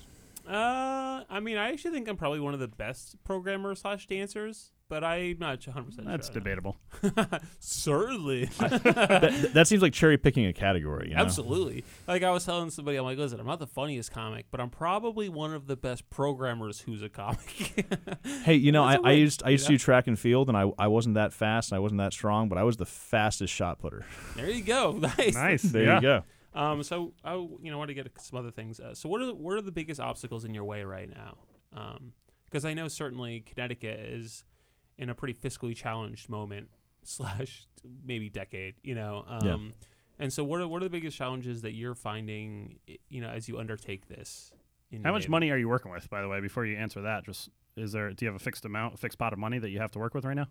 Uh, I mean, I actually think I'm probably one of the best programmers slash dancers, but I'm not 100 percent That's sure. debatable. [LAUGHS] Certainly, [LAUGHS] that, that seems like cherry picking a category. You know? absolutely. Like I was telling somebody, I'm like, listen, I'm not the funniest comic, but I'm probably one of the best programmers who's a comic. [LAUGHS] Hey, you know, I, That's a I used I used you to do track and field, and I I wasn't that fast, and I wasn't that strong, but I was the fastest shot putter. there you go. Nice. Nice. There yeah. you go. Um, so I, you know, want to get some other things. Uh, so what are the, what are the biggest obstacles in your way right now? Because I know certainly Connecticut is in a pretty fiscally challenged moment [LAUGHS] slash maybe decade. You know. Um, Yeah. And so what are what are the biggest challenges that you're finding? You know, as you undertake this. In How much Haven? money are you working with, by the way? Before you answer that, just is there? Do you have a fixed amount, a fixed pot of money that you have to work with right now?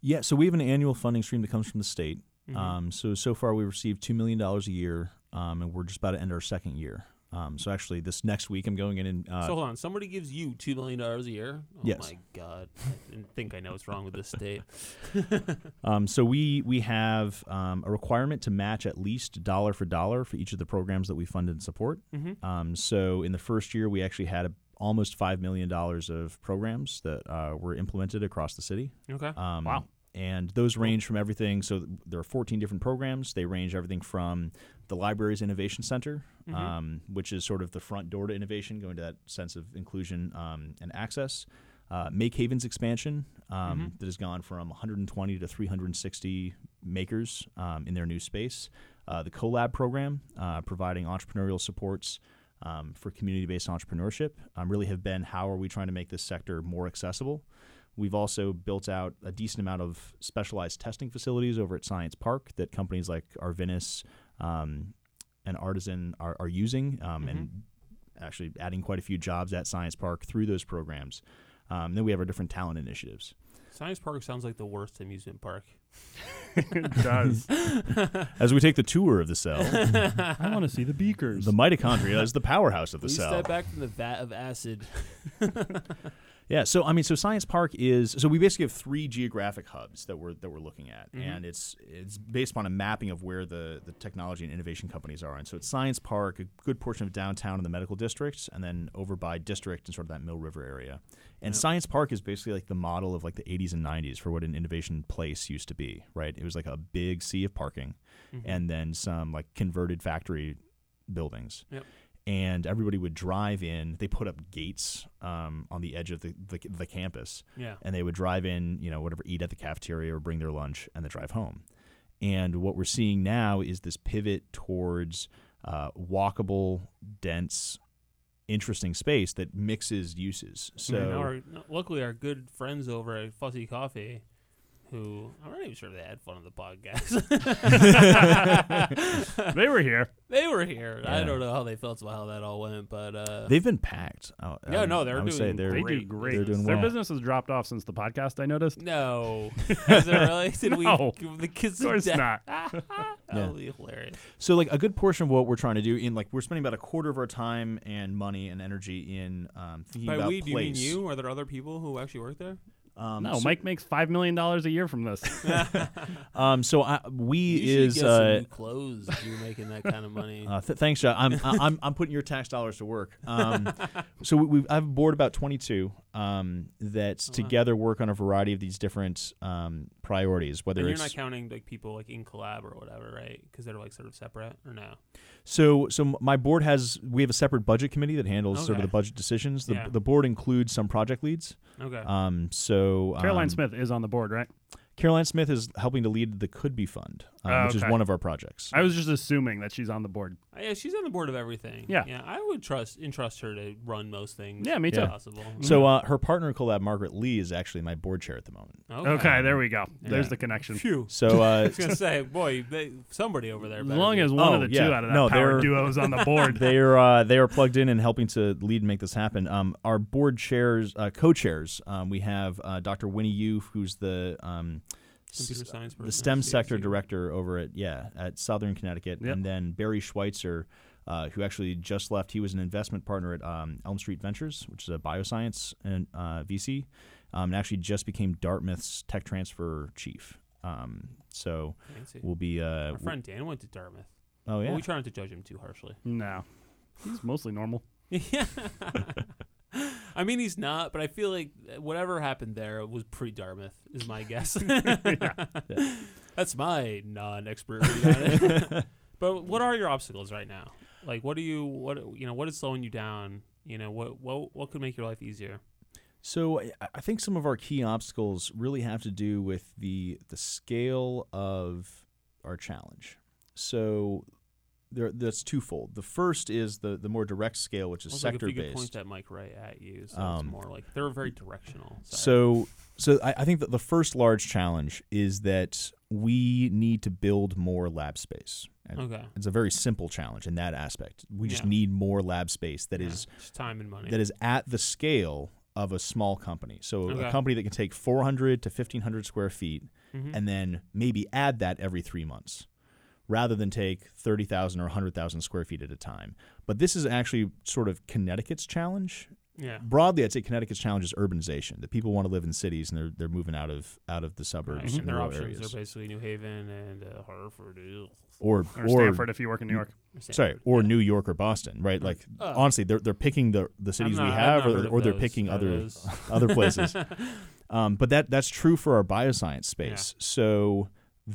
Yeah, so we have an annual funding stream that comes from the state. Mhm. Um, so so far we've received two million dollars a year, um, and we're just about to end our second year. Um, so actually, this next week I'm going in and uh, so hold on. Somebody gives you two million dollars a year. Oh Yes. my god! I didn't think I know what's wrong with this state. [LAUGHS] [LAUGHS] Um, so we we have um, a requirement to match at least dollar for dollar for each of the programs that we fund and support. mm-hmm. Um, so in the first year, we actually had a, almost five million dollars of programs that uh, were implemented across the city. Okay. Um, Wow. And those range from everything. So there are 14 different programs. They range everything from the library's innovation center, Mhm. um, which is sort of the front door to innovation, going to that sense of inclusion um, and access. Uh, MakeHaven's expansion um, Mhm. that has gone from 120 to 360 makers um, in their new space. Uh, the CoLab program, uh, providing entrepreneurial supports um, for community-based entrepreneurship, um, really have been how are we trying to make this sector more accessible. We've also built out a decent amount of specialized testing facilities over at Science Park that companies like Arvinas um, and Artisan are, are using. Um, And actually adding quite a few jobs at Science Park through those programs. Um, then we have our different talent initiatives. Science Park sounds like the worst amusement park. it does. [LAUGHS] As we take the tour of the cell, I want to see the beakers. the mitochondria is the powerhouse of the Please cell. step back from the vat of acid. [LAUGHS] Yeah, so I mean, so Science Park is so we basically have three geographic hubs that we're that we're looking at, Mhm. and it's it's based upon a mapping of where the the technology and innovation companies are. And so it's Science Park, a good portion of downtown in the medical districts, and then over by district and sort of that Mill River area. And Yep. Science Park is basically like the model of like the 80s and 90s for what an innovation place used to be, right? It was like a big sea of parking, Mhm. and then some like converted factory buildings. Yep. And everybody would drive in. They put up gates um, on the edge of the, the the campus, yeah. and they would drive in, you know, whatever, eat at the cafeteria or bring their lunch, and then drive home. And what we're seeing now is this pivot towards uh, walkable, dense, interesting space that mixes uses. So And our, luckily, our good friends over at Fussy Coffee, who I'm not even sure if they had fun on the podcast. [LAUGHS] they were here. they were here. I don't know how they felt about how that all went, but uh, they've been packed. I- Yeah, I- no, they're I would say doing they're They do Great. great. They're doing Their well. business has dropped off since the podcast. I noticed. no, [LAUGHS] is it really? Did No. give the kids Of course a not. [LAUGHS] that Yeah. would be hilarious. So like a good portion of what we're trying to do in like we're spending about a quarter of our time and money and energy in um, thinking By about we, do you mean you? Are there other people who actually work there? Um, No, so, Mike makes five million dollars a year from this. [LAUGHS] [LAUGHS] Um, so I, we You is get some uh, new clothes if you're making that kind of [LAUGHS] money. uh, th- thanks, John. I'm, I- I'm I'm putting your tax dollars to work. Um, so we, we I have a board about 22 um, that wow. together work on a variety of these different um, priorities. Whether and you're it's not counting like people like in collab or whatever, right? Because they're like sort of separate, or no? So, so my board has we have a separate budget committee that handles sort of the budget decisions. The, Yeah. the board includes some project leads. Okay. Um, so Caroline um, Smith is on the board, right? Caroline Smith is helping to lead the Could Be Fund, um, Oh, which is one of our projects. I was just assuming that she's on the board. Uh, yeah, she's on the board of everything. Yeah. yeah. I would trust entrust her to run most things. Yeah, me if too. Possible. so uh, her partner in collab, Margaret Lee, is actually my board chair at the moment. okay. Okay, there we go. There's the connection. Phew. So [LAUGHS] I uh, was gonna say, boy, they, somebody over there. As long be- as one of Oh, the yeah. two out of that No, power they're- duo is on the board. [LAUGHS] they are uh, they are plugged in and helping to lead and make this happen. Um, our board chairs, uh, co-chairs, um, we have uh, Dr. Winnie Yu, who's the um, computer s- science. the STEM sector director over at yeah at Southern Connecticut, Yep. and then Barry Schweitzer, uh, who actually just left. He was an investment partner at um, Elm Street Ventures, which is a bioscience and uh, VC, um, and actually just became Dartmouth's tech transfer chief. Um, so Fancy. we'll be uh, Our friend Dan went to Dartmouth. oh Well, yeah. we try not to judge him too harshly. no, he's mostly normal. [LAUGHS] Yeah. [LAUGHS] [LAUGHS] I mean, he's not, but I feel like whatever happened there was pre Dartmouth, is my guess. [LAUGHS] [LAUGHS] That's my non expert read on it. but what are your obstacles right now? Like, what do you, what, you know, what is slowing you down? You know, what, what, what could make your life easier? So I- I think some of our key obstacles really have to do with the the scale of our challenge. So there, that's twofold. The first is the the more direct scale, which is like sector if you could point based. that mic right at you, so Um, it's more like they're very directional. Sorry. So so I, I think that the first large challenge is that we need to build more lab space. And okay, It's a very simple challenge in that aspect. We just Yeah. need more lab space that Yeah, is time and money. that is at the scale of a small company. So Okay. a company that can take 400 to 1500 square feet Mhm. and then maybe add that every three months rather than take 30,000 or 100,000 square feet at a time. But this is actually sort of Connecticut's challenge. yeah, Broadly, I'd say Connecticut's challenge is urbanization. That people want to live in cities and they're, they're moving out of out of the suburbs and and their rural options areas. are basically New Haven and uh, Hartford. Or, Or, or Stamford if you work in New York. or sorry, or yeah. New York or Boston, right? Like Uh, honestly, they're they're picking the the cities I'm we have, not or, or they're picking other [LAUGHS] other places. [LAUGHS] Um, but that that's true for our bioscience space. So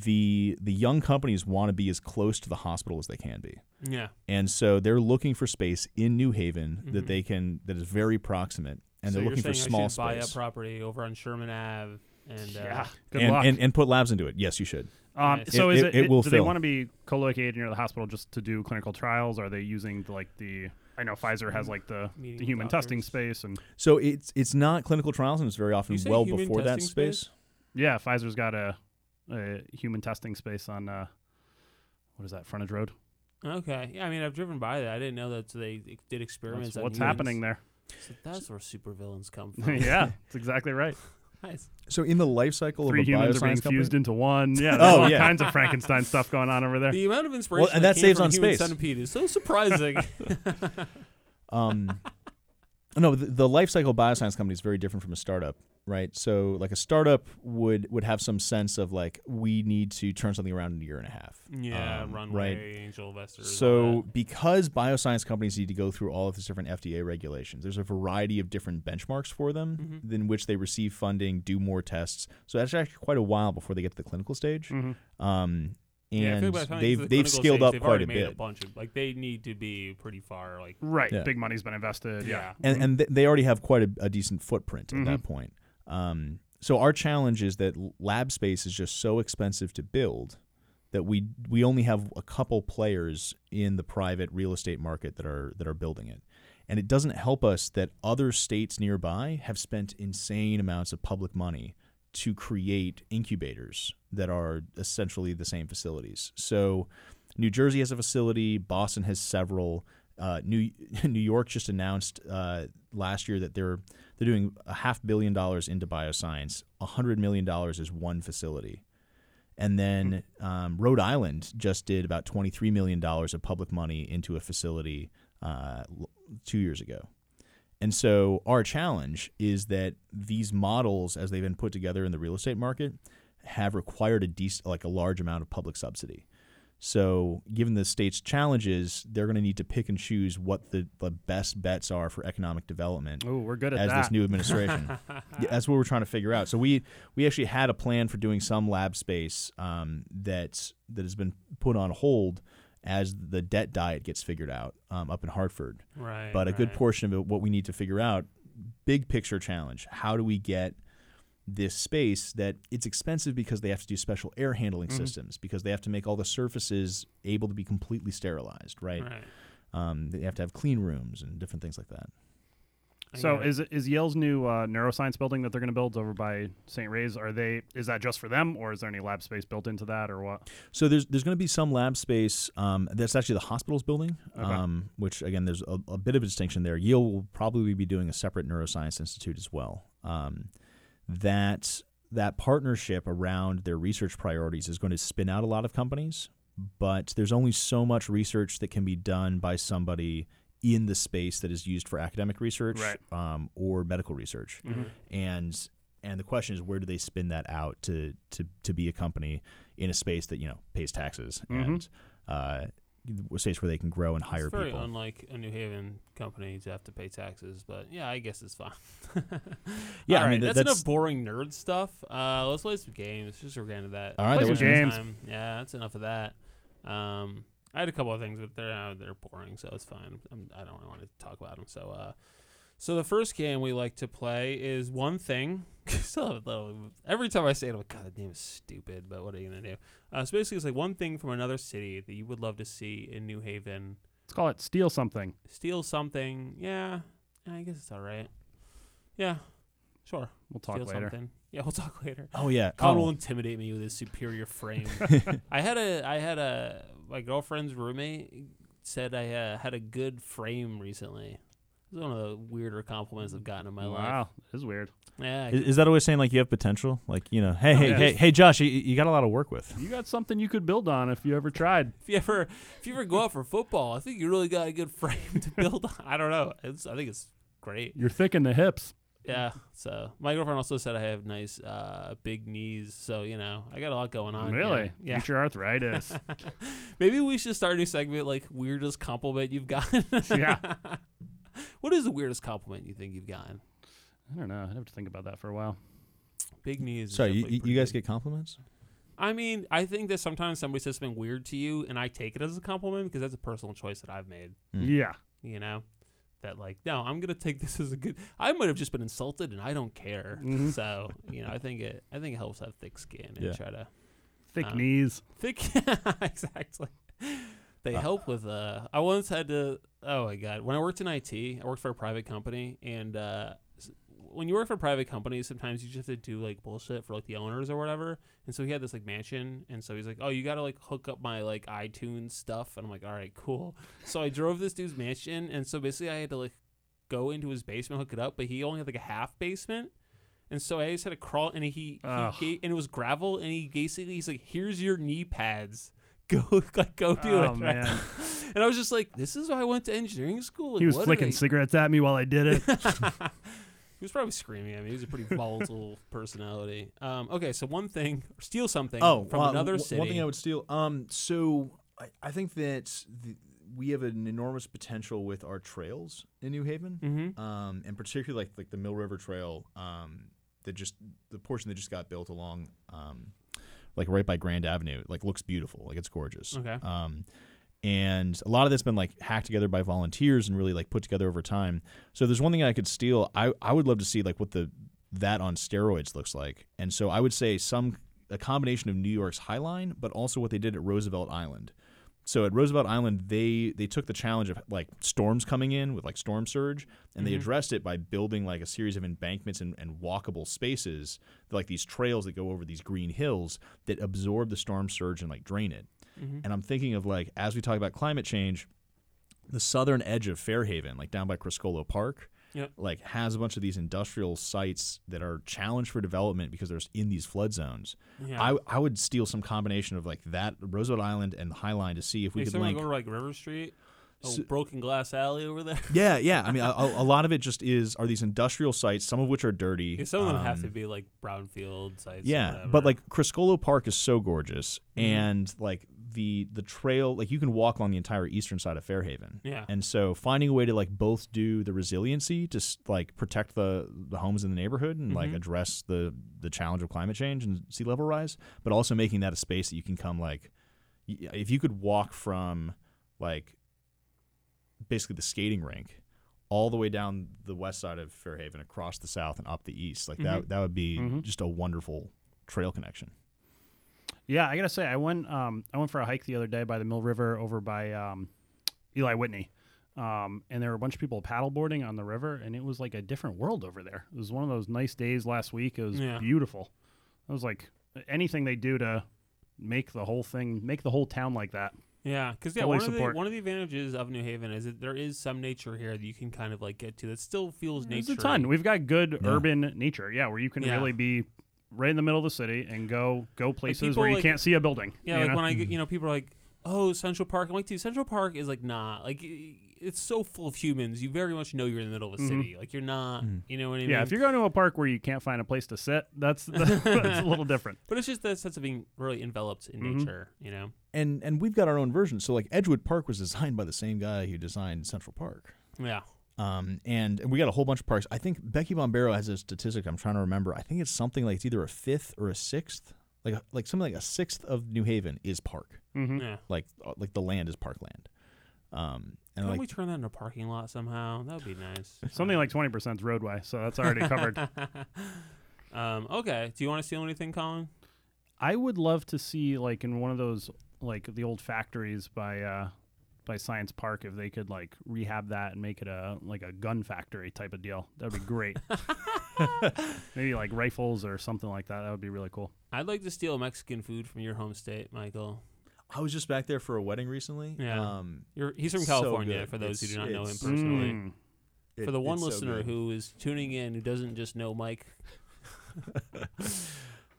the the young companies want to be as close to the hospital as they can be, yeah, and so they're looking for space in New Haven Mhm. that they can that is very proximate, and so they're you're looking for small I should buy a property over on Sherman Ave, and uh, yeah. Good and, luck. and and put labs into it. Yes, you should. um, Nice. so It- is it- it, it will do they want to be co-located near the hospital just to do clinical trials? Are they using the, like the? I know Pfizer has like the, the human testing space, and So it's it's not clinical trials, and it's very often well before that space. space? yeah, Pfizer's got a, a human testing space on uh, what is that frontage road? Okay. Yeah, I mean, I've driven by that. I didn't know that they did experiments. That's on what's humans. happening there. So that's where supervillains come [LAUGHS] from. yeah, [LAUGHS] that's exactly right. nice. So in the life cycle Three of a humans are being bioscience company, fused into one. Yeah, [LAUGHS] there's Oh, all yeah. kinds of Frankenstein stuff going on over there. The amount of inspiration and that came saves from on Human space. Centipede is so surprising. um, no, the, the life cycle bioscience company is very different from a startup, right? So like a startup would would have some sense of like we need to turn something around in a year and a half. yeah, Um, runway, right. angel investors. So because bioscience companies need to go through all of these different FDA regulations, there's a variety of different benchmarks for them Mhm. in which they receive funding, do more tests. So that's actually quite a while before they get to the clinical stage. Mhm. Um, and yeah, like the they get to they've the they've scaled stage, up they've quite a made A bit. bunch of like they need to be pretty far. Like Right, Yeah. big money's been invested. Yeah, Yeah. and and th- they already have quite a, a decent footprint at Mhm. that point. Um, so our challenge is that lab space is just so expensive to build that we we only have a couple players in the private real estate market that are that are building it. And it doesn't help us that other states nearby have spent insane amounts of public money to create incubators that are essentially the same facilities. So New Jersey has a facility, Boston has several. Uh, New [LAUGHS] New York just announced uh, last year that they're they're doing a half billion dollars into bioscience. A hundred million dollars is one facility, and then um, Rhode Island just did about twenty three million dollars of public money into a facility uh, two years ago. And so our challenge is that these models, as they've been put together in the real estate market, have required a dec- like a large amount of public subsidy. So, given the state's challenges, they're going to need to pick and choose what the, the best bets are for economic development Oh, we're good at as that. this new [LAUGHS] administration. yeah, that's what we're trying to figure out. So we we actually had a plan for doing some lab space um, that that has been put on hold as the debt diet gets figured out um, up in Hartford. right. But a good portion of it, what we need to figure out, big picture challenge: how do we get this space that it's expensive because they have to do special air handling Mm-hmm. systems because they have to make all the surfaces able to be completely sterilized, right? Right. Um, they have to have clean rooms and different things like that. So get it. is is Yale's new uh, neuroscience building that they're going to build over by St. Ray's? Are they? Is that just for them, or is there any lab space built into that, or what? So there's there's going to be some lab space. Um, that's actually the hospital's building, Okay. um, which again there's a, a bit of a distinction there. Yale will probably be doing a separate neuroscience institute as well. Um, that that partnership around their research priorities is going to spin out a lot of companies, but there's only so much research that can be done by somebody in the space that is used for academic research Right. um, or medical research Mhm. and and the question is where do they spin that out to to to be a company in a space that you know pays taxes Mhm. and uh, a space where they can grow and hire it's very people. unlike a New Haven company to have to pay taxes, but yeah, I guess it's fine. [LAUGHS] Yeah, I All mean, right, th- that's, that's- enough boring nerd stuff. Uh, let's play some games. Just we're getting to that. All right, Play some was games. Time. Yeah, that's enough of that. Um, I had a couple of things, but they're uh, they're boring, so it's fine. I'm, I don't really want to talk about them. So, uh, so the first game we like to play is one thing. [LAUGHS] so every time I say it, I'm like, God, the name is stupid. But what are you gonna do? Uh, so basically, it's like one thing from another city that you would love to see in New Haven. Let's call it steal something. Steal something. Yeah, I guess it's all right. Yeah, sure. We'll talk Steal later. something. Yeah, we'll [LAUGHS] talk later. oh yeah, Colin oh. will intimidate me with his superior frame. [LAUGHS] I had a, I had a, my girlfriend's roommate said I uh, had a good frame recently. It was one of the weirder compliments I've gotten in my life. wow, this is weird. Yeah, I Is, is that always saying like you have potential? Like you know, hey, hey, yeah. hey, hey, Josh, you, you got a lot of work with. You got something you could build on if you ever tried. [LAUGHS] if you ever, if you ever go out for football, I think you really got a good frame [LAUGHS] to build on. I don't know. It's, I think it's great. You're thick in the hips. Yeah. So my girlfriend also said I have nice, uh, big knees. So you know, I got a lot going on. here. really? Yeah. Future arthritis. [LAUGHS] Maybe we should start a new segment like weirdest compliment you've gotten. Yeah. [LAUGHS] what is the weirdest compliment you think you've gotten? I don't know. I'd have to think about that for a while. Big knees. Sorry, you, you guys big. get compliments? I mean, I think that sometimes somebody says something weird to you, and I take it as a compliment because that's a personal choice that I've made. Mm. Yeah. You know, that like, no, I'm gonna take this as a good. I might have just been insulted, and I don't care. Mhm. So you know, I think it. I think it helps have thick skin and Yeah. try to Thick Um, knees. thick. [LAUGHS] exactly. They Uh, help with. Uh, I once had to. Oh my god! When I worked in IT, I worked for a private company, and uh, when you work for private companies, sometimes you just have to do like bullshit for like the owners or whatever. And so he had this like mansion, and so he's like, "Oh, you got to like hook up my like iTunes stuff." And I'm like, "All right, cool." So I drove this dude's mansion, and so basically I had to like go into his basement, hook it up, but he only had like a half basement. And so I just had to crawl, and he, he gave, and it was gravel, and he basically he's like, "Here's your knee pads, [LAUGHS] go like go do Oh, it." man. [LAUGHS] And I was just like, "This is why I went to engineering school." Like, he was flicking they- [LAUGHS] cigarettes at me while I did it. he was probably screaming at me. He was a pretty volatile personality. Um, okay, so one thing, steal something Oh, from uh, another w- city. One thing I would steal. Um, so I, I think that the, we have an enormous potential with our trails in New Haven, mm-hmm. um, and particularly like like the Mill River Trail, um, that just the portion that just got built along, um, like right by Grand Avenue, like looks beautiful, like it's gorgeous. Okay. Um, and a lot of that's been like hacked together by volunteers and really like put together over time. So there's one thing I could steal. I I would love to see like what the that on steroids looks like. And so I would say some a combination of New York's High Line, but also what they did at Roosevelt Island. So at Roosevelt Island, they they took the challenge of like storms coming in with like storm surge, and they Mhm. addressed it by building like a series of embankments and, and walkable spaces, like these trails that go over these green hills that absorb the storm surge and like drain it. Mm-hmm. And I'm thinking of like as we talk about climate change, the southern edge of Fairhaven, like down by Criscuolo Park, Yep. like has a bunch of these industrial sites that are challenged for development because they're in these flood zones. yeah. I I would steal some combination of like that Roosevelt Island and the High Line to see if we Hey, could link. go to like River Street, So- broken glass alley over there. [LAUGHS] yeah, yeah. I mean, a, a [LAUGHS] lot of it just is are these industrial sites, some of which are dirty. Yeah, some of them have um, to be like brownfield sites. Yeah, but like Criscuolo Park is so gorgeous, Mhm. and like the the trail, like you can walk along the entire eastern side of Fairhaven. yeah, And so finding a way to like both do the resiliency to like protect the the homes in the neighborhood and like Mhm. address the the challenge of climate change and sea level rise, but also making that a space that you can come like if you could walk from like basically the skating rink all the way down the west side of Fairhaven across the south and up the east, like that Mhm. that would be Mhm. just a wonderful trail connection. Yeah, I gotta say, I went um, I went for a hike the other day by the Mill River over by um, Eli Whitney, um, and there were a bunch of people paddleboarding on the river, and it was like a different world over there. It was one of those nice days last week. It was Yeah. beautiful. It was like anything they do to make the whole thing, make the whole town like that. yeah, because yeah, fully one of the one of the advantages of New Haven is that there is some nature here that you can kind of like get to that still feels There's nature. a ton. We've got good Yeah. urban nature, yeah, where you can Yeah. really be right in the middle of the city and go go places people, where you like- can't see a building. Yeah, like know? when I get, you know, people are like, "Oh, Central Park." I'm like, "Dude, Central Park is like not like it's so full of humans. You very much know you're in the middle of a Mhm. city. Like you're not, Mhm. you know what I mean? yeah, if you're going to a park where you can't find a place to sit, that's [LAUGHS] that's, a little different. but it's just the sense of being really enveloped in Mhm. nature. You know? And and we've got our own version. So like Edgewood Park was designed by the same guy who designed Central Park. Yeah. Um, and, and we got a whole bunch of parks. I think Becky Bombero has a statistic. I'm trying to remember. I think it's something like it's either a fifth or a sixth, like like something like a sixth of New Haven is park. Mm-hmm. Yeah. Like uh, like the land is parkland. Um, and Can like we turn that into a parking lot somehow? That would be nice. [LAUGHS] Something like twenty percent is roadway, so that's already [LAUGHS] covered. um, okay. Do you want to steal anything, Colin? I would love to see like in one of those like the old factories by uh by Science Park if they could like rehab that and make it a like a gun factory type of deal. That'd be great. [LAUGHS] Maybe like rifles or something like that. That would be really cool. I'd like to steal Mexican food from your home state, Michael. I was just back there for a wedding recently. Yeah. Um, You're, he's from California, good. for those who do not know him personally. Mm. it- for the one it's so listener who is tuning in who doesn't just know Mike. [LAUGHS]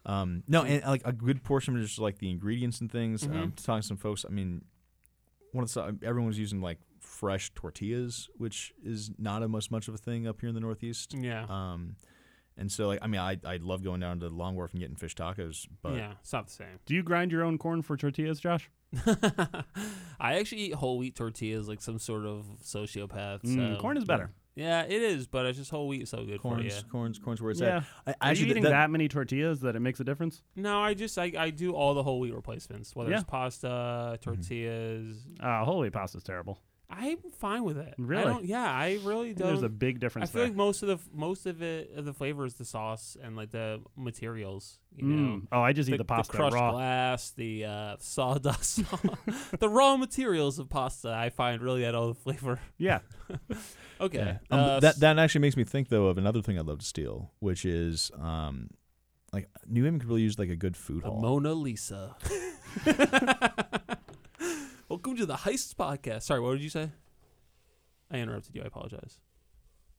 Um, no, and like a good portion of just like the ingredients and things. Um, Mhm. talking to some folks, I mean, one of the everyone was using like fresh tortillas, which is not a much much of a thing up here in the Northeast. Yeah. Um, and so like I mean, I I love going down to Long Wharf and getting fish tacos, but yeah, it's not the same. Do you grind your own corn for tortillas, Josh? [LAUGHS] I actually eat whole wheat tortillas like some sort of sociopath. Mm, so- corn is better. Yeah, it is, but it's just whole wheat is so good for you. corn's corn's corn's where it's yeah. at. I, Are actually, you eating that, that, many tortillas that it makes a difference? No, I just I, I do all the whole wheat replacements, whether Yeah. it's pasta, tortillas. Uh, holy pasta's terrible. I'm fine with it. I Really? don't- yeah, I really don't. There's a big difference. I difference feel there. like most of the most of it of the flavor is the sauce and like the materials. You know, Mm. Oh, I just eat the pasta crushed raw. glass, the uh, sawdust, [LAUGHS] the raw materials of pasta. I find really add all the flavor. Yeah. [LAUGHS] Okay. Yeah. Um, Uh, that that actually makes me think though of another thing I'd love to steal, which is um, like New Haven could really use like a good food The hall. Mona Lisa. [LAUGHS] Welcome to the Heists podcast. Sorry, what did you say? I interrupted you. I apologize.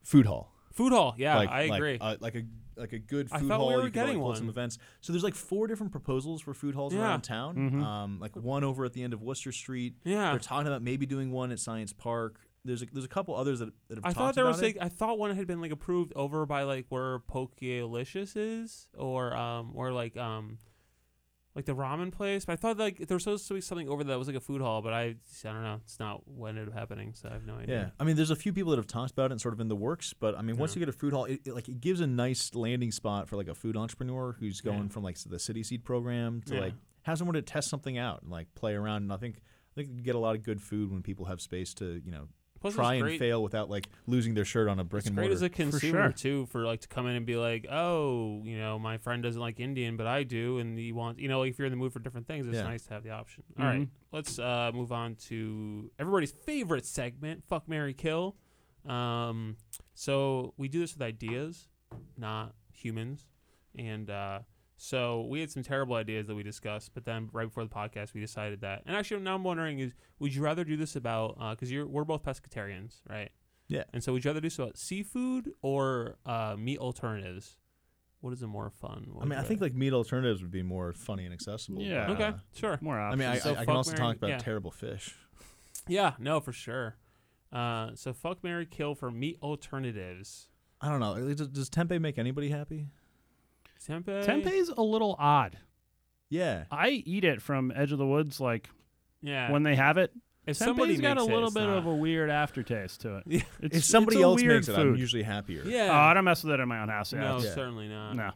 food hall. Food hall. Yeah, like, I like, agree. uh, like a like a good food I food thought we hall. were you could, like, getting hold some events. So there's like four different proposals for food halls Yeah. around town. Mhm. Um, like one over at the end of Wooster Street. yeah. They're talking about maybe doing one at Science Park. There's a, there's a couple others that, that have I talked thought there about was it. like I thought one had been like approved over by like where Pokealicious is or um or like um like the ramen place. But I thought like there was supposed to be something over there that was like a food hall, but I I don't know. It's not what ended up happening, so I have no idea. Yeah. I mean, there's a few people that have talked about it and sort of in the works, but I mean, once Yeah. you get a food hall, it, it, like it gives a nice landing spot for like a food entrepreneur who's going Yeah. from like the CitySeed program to Yeah. like have someone to test something out and like play around. And I think I think you get a lot of good food when people have space to you know Plus, try and great. fail without like losing their shirt on a brick It's and mortar. great as a consumer sure. too, for like to come in and be like, oh, you know, my friend doesn't like Indian, but I do, and he wants, you know, like if you're in the mood for different things, it's Yeah. nice to have the option. All right, let's uh, move on to everybody's favorite segment, fuck Mary Kill. Um, so we do this with ideas, not humans, and uh, so we had some terrible ideas that we discussed, but then right before the podcast, we decided that. And actually, now I'm wondering is, would you rather do this about because you're we're both pescatarians, right? Yeah. And so, would you rather do this about seafood or uh, meat alternatives? What is a more fun? What I mean, I think like meat alternatives would be more funny and accessible. Yeah. but, okay, uh, sure. More I mean, I, So I, I can also marry- talk about yeah. terrible fish. Yeah, no, for sure. Uh, so fuck Mary Kill for meat alternatives. I don't know. Does, does tempeh make anybody happy? Tempeh. Tempeh's a little odd. Yeah. I eat it from Edge of the Woods, like Yeah. when they have it. if somebody Tempeh's got a makes it, little bit not. of a weird aftertaste to it. Yeah. It's, if somebody it's else weird makes it, food. I'm usually happier. Yeah. Oh, I don't mess with it in my own house. Yeah, no, Yeah. certainly not. no.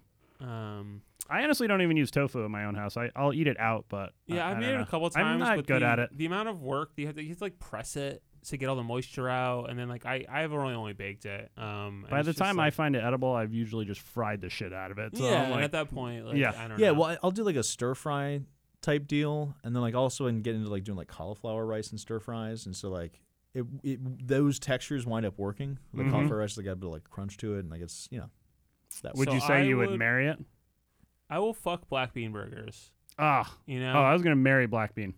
Um, I honestly don't even use tofu in my own house. I, I'll eat it out, but yeah, I, I've I made don't it a couple times. I'm not but good the, at it. The amount of work you have to, you have to like press it to get all the moisture out, and then like I I've only only baked it. Um, By the just, time I find it edible, I've usually just fried the shit out of it. So yeah, like, at that point, like, Yeah. I don't Yeah, know. well, I- I'll do like a stir fry type deal, and then like also and get into like doing like cauliflower rice and stir fries, and so like it, it those textures wind up working. The Mhm. cauliflower rice, they got a bit of like crunch to it, and like it's you know that would So you say I you would would- marry it? I will fuck black bean burgers. Ah, You know. oh, I was gonna marry black bean.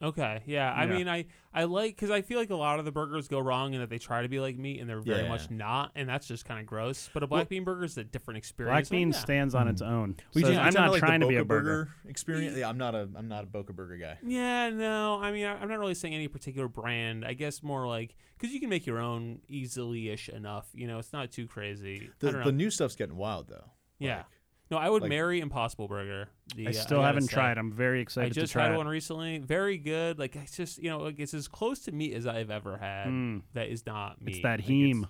Okay, yeah. I Yeah. mean, I I like because I feel like a lot of the burgers go wrong in that they try to be like meat and they're very Yeah. much not, and that's just kind of gross. But a black Well- bean burger is a different experience. Black Like, bean yeah. stands on its Mm. own. We So just I'm pretend not like the trying to be a Boca burger. experience. Yeah, I'm not a I'm not a Boca Burger guy. Yeah, no. I mean, I, I'm not really saying any particular brand. I guess more like because you can make your own easily ish enough. You know, it's not too crazy. I The don't know. the new stuff's getting wild though. yeah. Like, No, I would like- marry Impossible Burger. The, I uh, still gotta haven't tried. I'm very excited. I just to try tried it. one recently. Very good. Like it's just you know, like it's as close to meat as I've ever had. Mm. That is not meat. It's that Like, heme.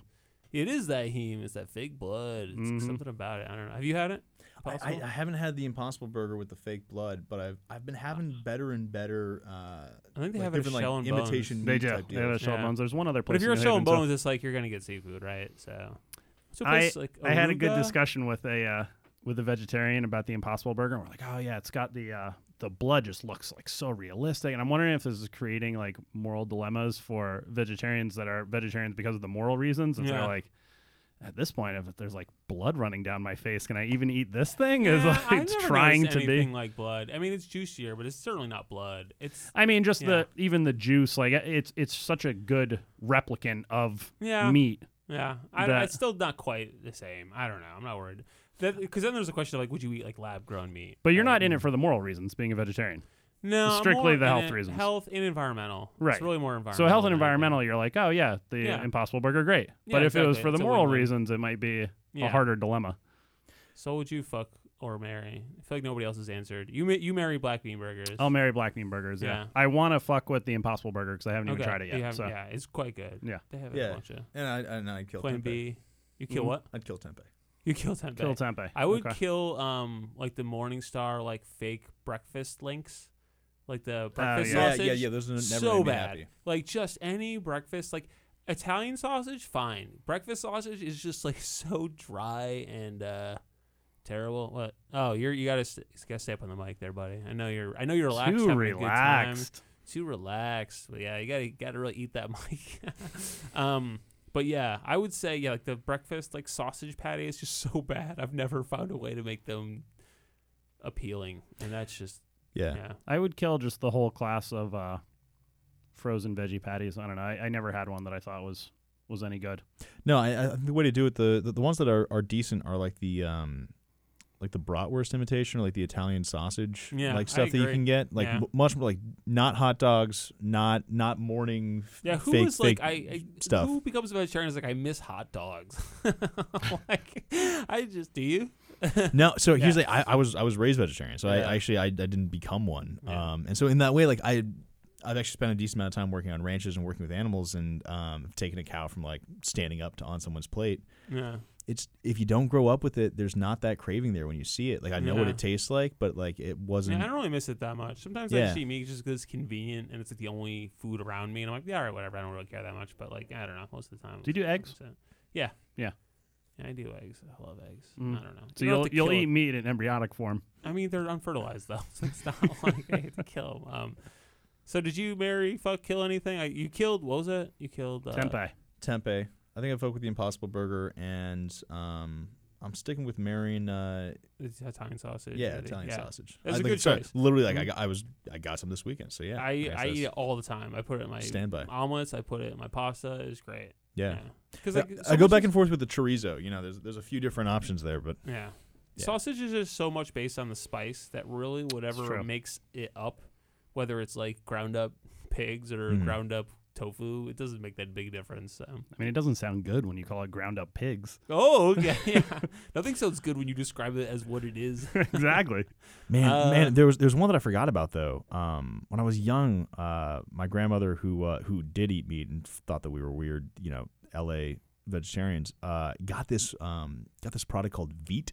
It is that heme. It's that fake blood. It's Mhm. something about it. I don't know. Have you had it? I, I, haven't had the Impossible Burger with the fake blood, but I've I've been having better and better. Uh, I think they like have it different Shell like and imitation They do. type They have a deals. shell Yeah. bones. There's one other but place. if you're in a shell and too. bones, it's like you're gonna get seafood, right? So, so a I, place like I had a good discussion with a uh, with a vegetarian about the Impossible Burger. And we're like, oh yeah, it's got the uh, the blood just looks like so realistic, and I'm wondering if this is creating like moral dilemmas for vegetarians that are vegetarians because of the moral reasons. And Yeah. they're like, at this point, if there's like blood running down my face, can I even eat this thing? [LAUGHS] Is Yeah, like I've never trying to be. like blood. I mean, it's juicier, but it's certainly not blood. It's I mean, just Yeah. the even the juice, like it's it's such a good replicant of yeah, meat. yeah. I, it's still not quite the same. I don't know. I'm not worried. Because then there's a question of like, would you eat like lab grown meat? But you're right? not in it for the moral reasons, being a vegetarian. No, I'm strictly the health reasons. Health and environmental. Right. It's really more environmental. So health and environmental, you're like, oh yeah, the Yeah. Impossible Burger, great. Yeah, but if it was exactly. for the It's a moral win-win. reasons, it might be Yeah. a harder dilemma. So would you fuck or marry? I feel like nobody else has answered. You ma- you marry black bean burgers. I'll marry black bean burgers. Yeah, Yeah. I want to fuck with the Impossible Burger because I haven't okay. even tried it You yet. haven't- So Yeah, it's quite good. Yeah. They have it, Yeah. a bunch of And I and I'd kill Plan tempeh. B. You kill Mhm. what? I'd kill tempeh. You kill tempeh. kill tempeh. I would Okay. kill um like the Morningstar like fake breakfast links, like the breakfast yeah. sausage. Yeah, yeah, yeah. Those are never so made me bad. happy. Like just any breakfast, like Italian sausage, fine. Breakfast sausage is just like [LAUGHS] so dry and uh terrible. What? Oh, you're you gotta st- you gotta stay up on the mic there, buddy. I know you're I know you're relaxed. Too having a good time. relaxed. Too relaxed. But yeah, you gotta gotta really eat that [LAUGHS] mic. um, But yeah, I would say yeah, like the breakfast like sausage patty is just [LAUGHS] so bad. I've never found a way to make them appealing, and that's just Yeah. yeah. I would kill just the whole class of uh, frozen veggie patties. I don't know. I, I never had one that I thought was was any good. No, I, I the way to do it the, the the ones that are, are decent are like the um like the bratwurst imitation or like the Italian sausage Yeah, like stuff that you can get like Yeah. m- much more like not hot dogs, not not morning Yeah, who fake is like I, I stuff. who becomes a vegetarian is like I miss hot dogs. [LAUGHS] like I just do you? [LAUGHS] No, so here's Yeah. the I, I was I was raised vegetarian, so Yeah. I actually I, I didn't become one. Yeah. Um, and so in that way, like I I've actually spent a decent amount of time working on ranches and working with animals, and um, I've a cow from like standing up to on someone's plate. Yeah. It's if you don't grow up with it, there's not that craving there when you see it. Like I know what it tastes like, but like it wasn't. Yeah, I don't really miss it that much. Sometimes I Yeah. just eat meat just because it's convenient and it's like the only food around me, and I'm like, yeah, all right, whatever. I don't really care that much, but like, I don't know. Most of the time, Do you do eggs? 100%. Yeah. Yeah. Yeah, I do eggs. I love eggs. Mm. I don't know. So You don't you'll you'll eat it. meat in embryonic form. I mean, they're unfertilized though, [LAUGHS] so it's not [LAUGHS] like I have to kill them. Um, so did you marry, fuck, kill anything? I, you killed. What was it? You killed uh, Tempeh. tempeh. I think I vote with the Impossible Burger, and um, I'm sticking with marrying. Uh, It's Italian sausage. yeah, I. Italian Yeah. sausage. That's I a good choice. Literally, like I Mhm. got, I was I got some this weekend, so yeah. I guess I eat it all the time. I put it in my standby. omelets. I put it in my pasta. It's great. Yeah. Because I- like, I go back and forth with the chorizo. You know, there's there's a few different options there, but Yeah. Yeah. Sausage is just so much based on the spice that really whatever makes it up, whether it's like ground up pigs or Mhm. ground up tofu, it doesn't make that big difference. So. I mean, it doesn't sound good when you call it ground up pigs. Oh, [LAUGHS] okay. yeah. Nothing sounds good when you describe it as what it is. [LAUGHS] exactly. [LAUGHS] Man, Uh, man, there was there's one that I forgot about though. Um, when I was young, uh, my grandmother who uh, who did eat meat and thought that we were weird, you know, L.A. vegetarians, uh, got this um got this product called Veet.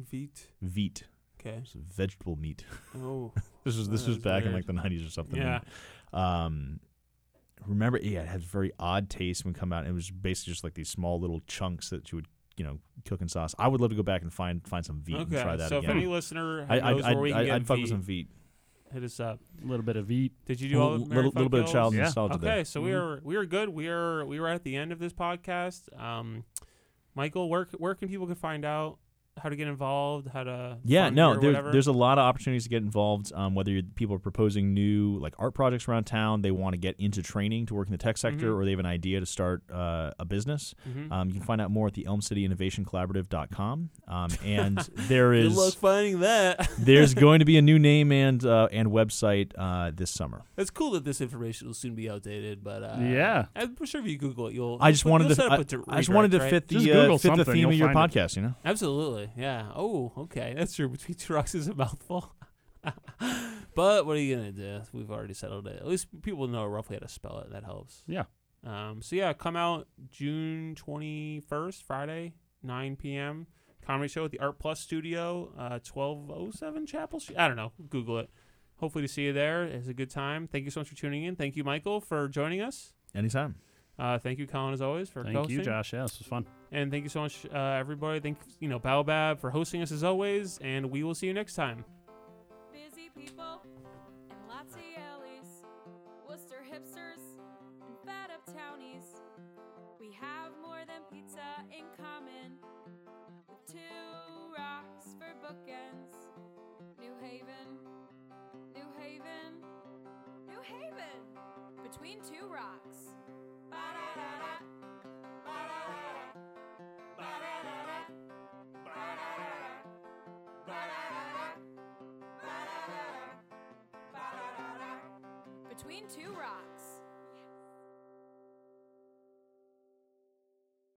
Veet. Veet, Okay. it's vegetable meat. Oh. This was this was that's back in like the 90s or something. Yeah. And, um, remember, yeah, it had very odd taste when it come out. It was basically just like these small little chunks that you would you know cook in sauce. I would love to go back and find find some Veet and try that so again. if any listener I, knows I, where we I, can get I'd fuck with some Veet. hit us up. A little bit of eat. Did you do all little, the little, little bit of child Kills? Yeah. nostalgia Okay, there. so we Mhm. are we are good. We are we are at the end of this podcast. Um, Michael, where where can people can find out how to get involved, how to Yeah, no, there's there's a lot of opportunities to get involved. Um, whether you're, people are proposing new like art projects around town, they want to get into training to work in the tech sector, Mhm. or they have an idea to start uh, a business. Mhm. Um, you can find out more at the Elm City Innovation Collaborative.com. Um, and [LAUGHS] there is Good luck finding that. [LAUGHS] there's [LAUGHS] going to be a new name and uh, and website uh, this summer. it's cool that this information will soon be outdated, but uh, Yeah. I'm sure if you Google it, you'll. I just wanted to I, up I just wanted to redirect, fit the Just uh, fit the theme you'll of your find it. podcast. You know. Absolutely, yeah. Oh, okay, that's true. Between two rocks is a mouthful. [LAUGHS] but what are you gonna do? We've already settled it. At least people know roughly how to spell it. That helps. Yeah. Um. So yeah, come out June twenty first, Friday, nine p.m. Comedy show at the Art Plus Studio, uh, twelve oh seven Chapel Street. I don't know. Google it. Hopefully to see you there. It's a good time. Thank you so much for tuning in. Thank you, Michael, for joining us. Anytime. Uh, thank you, Colin, as always, for Thank hosting. you, Josh. Yeah, this was fun. And thank you so much, uh, everybody. Thank you know Baobab for hosting us as always, and we will see you next time. Busy people and lots of Yalies, Wooster hipsters and fat up townies. We have more than pizza in common, with two rocks for bookends. New Haven, New Haven, New Haven, between two rocks. Ba-da-da-da,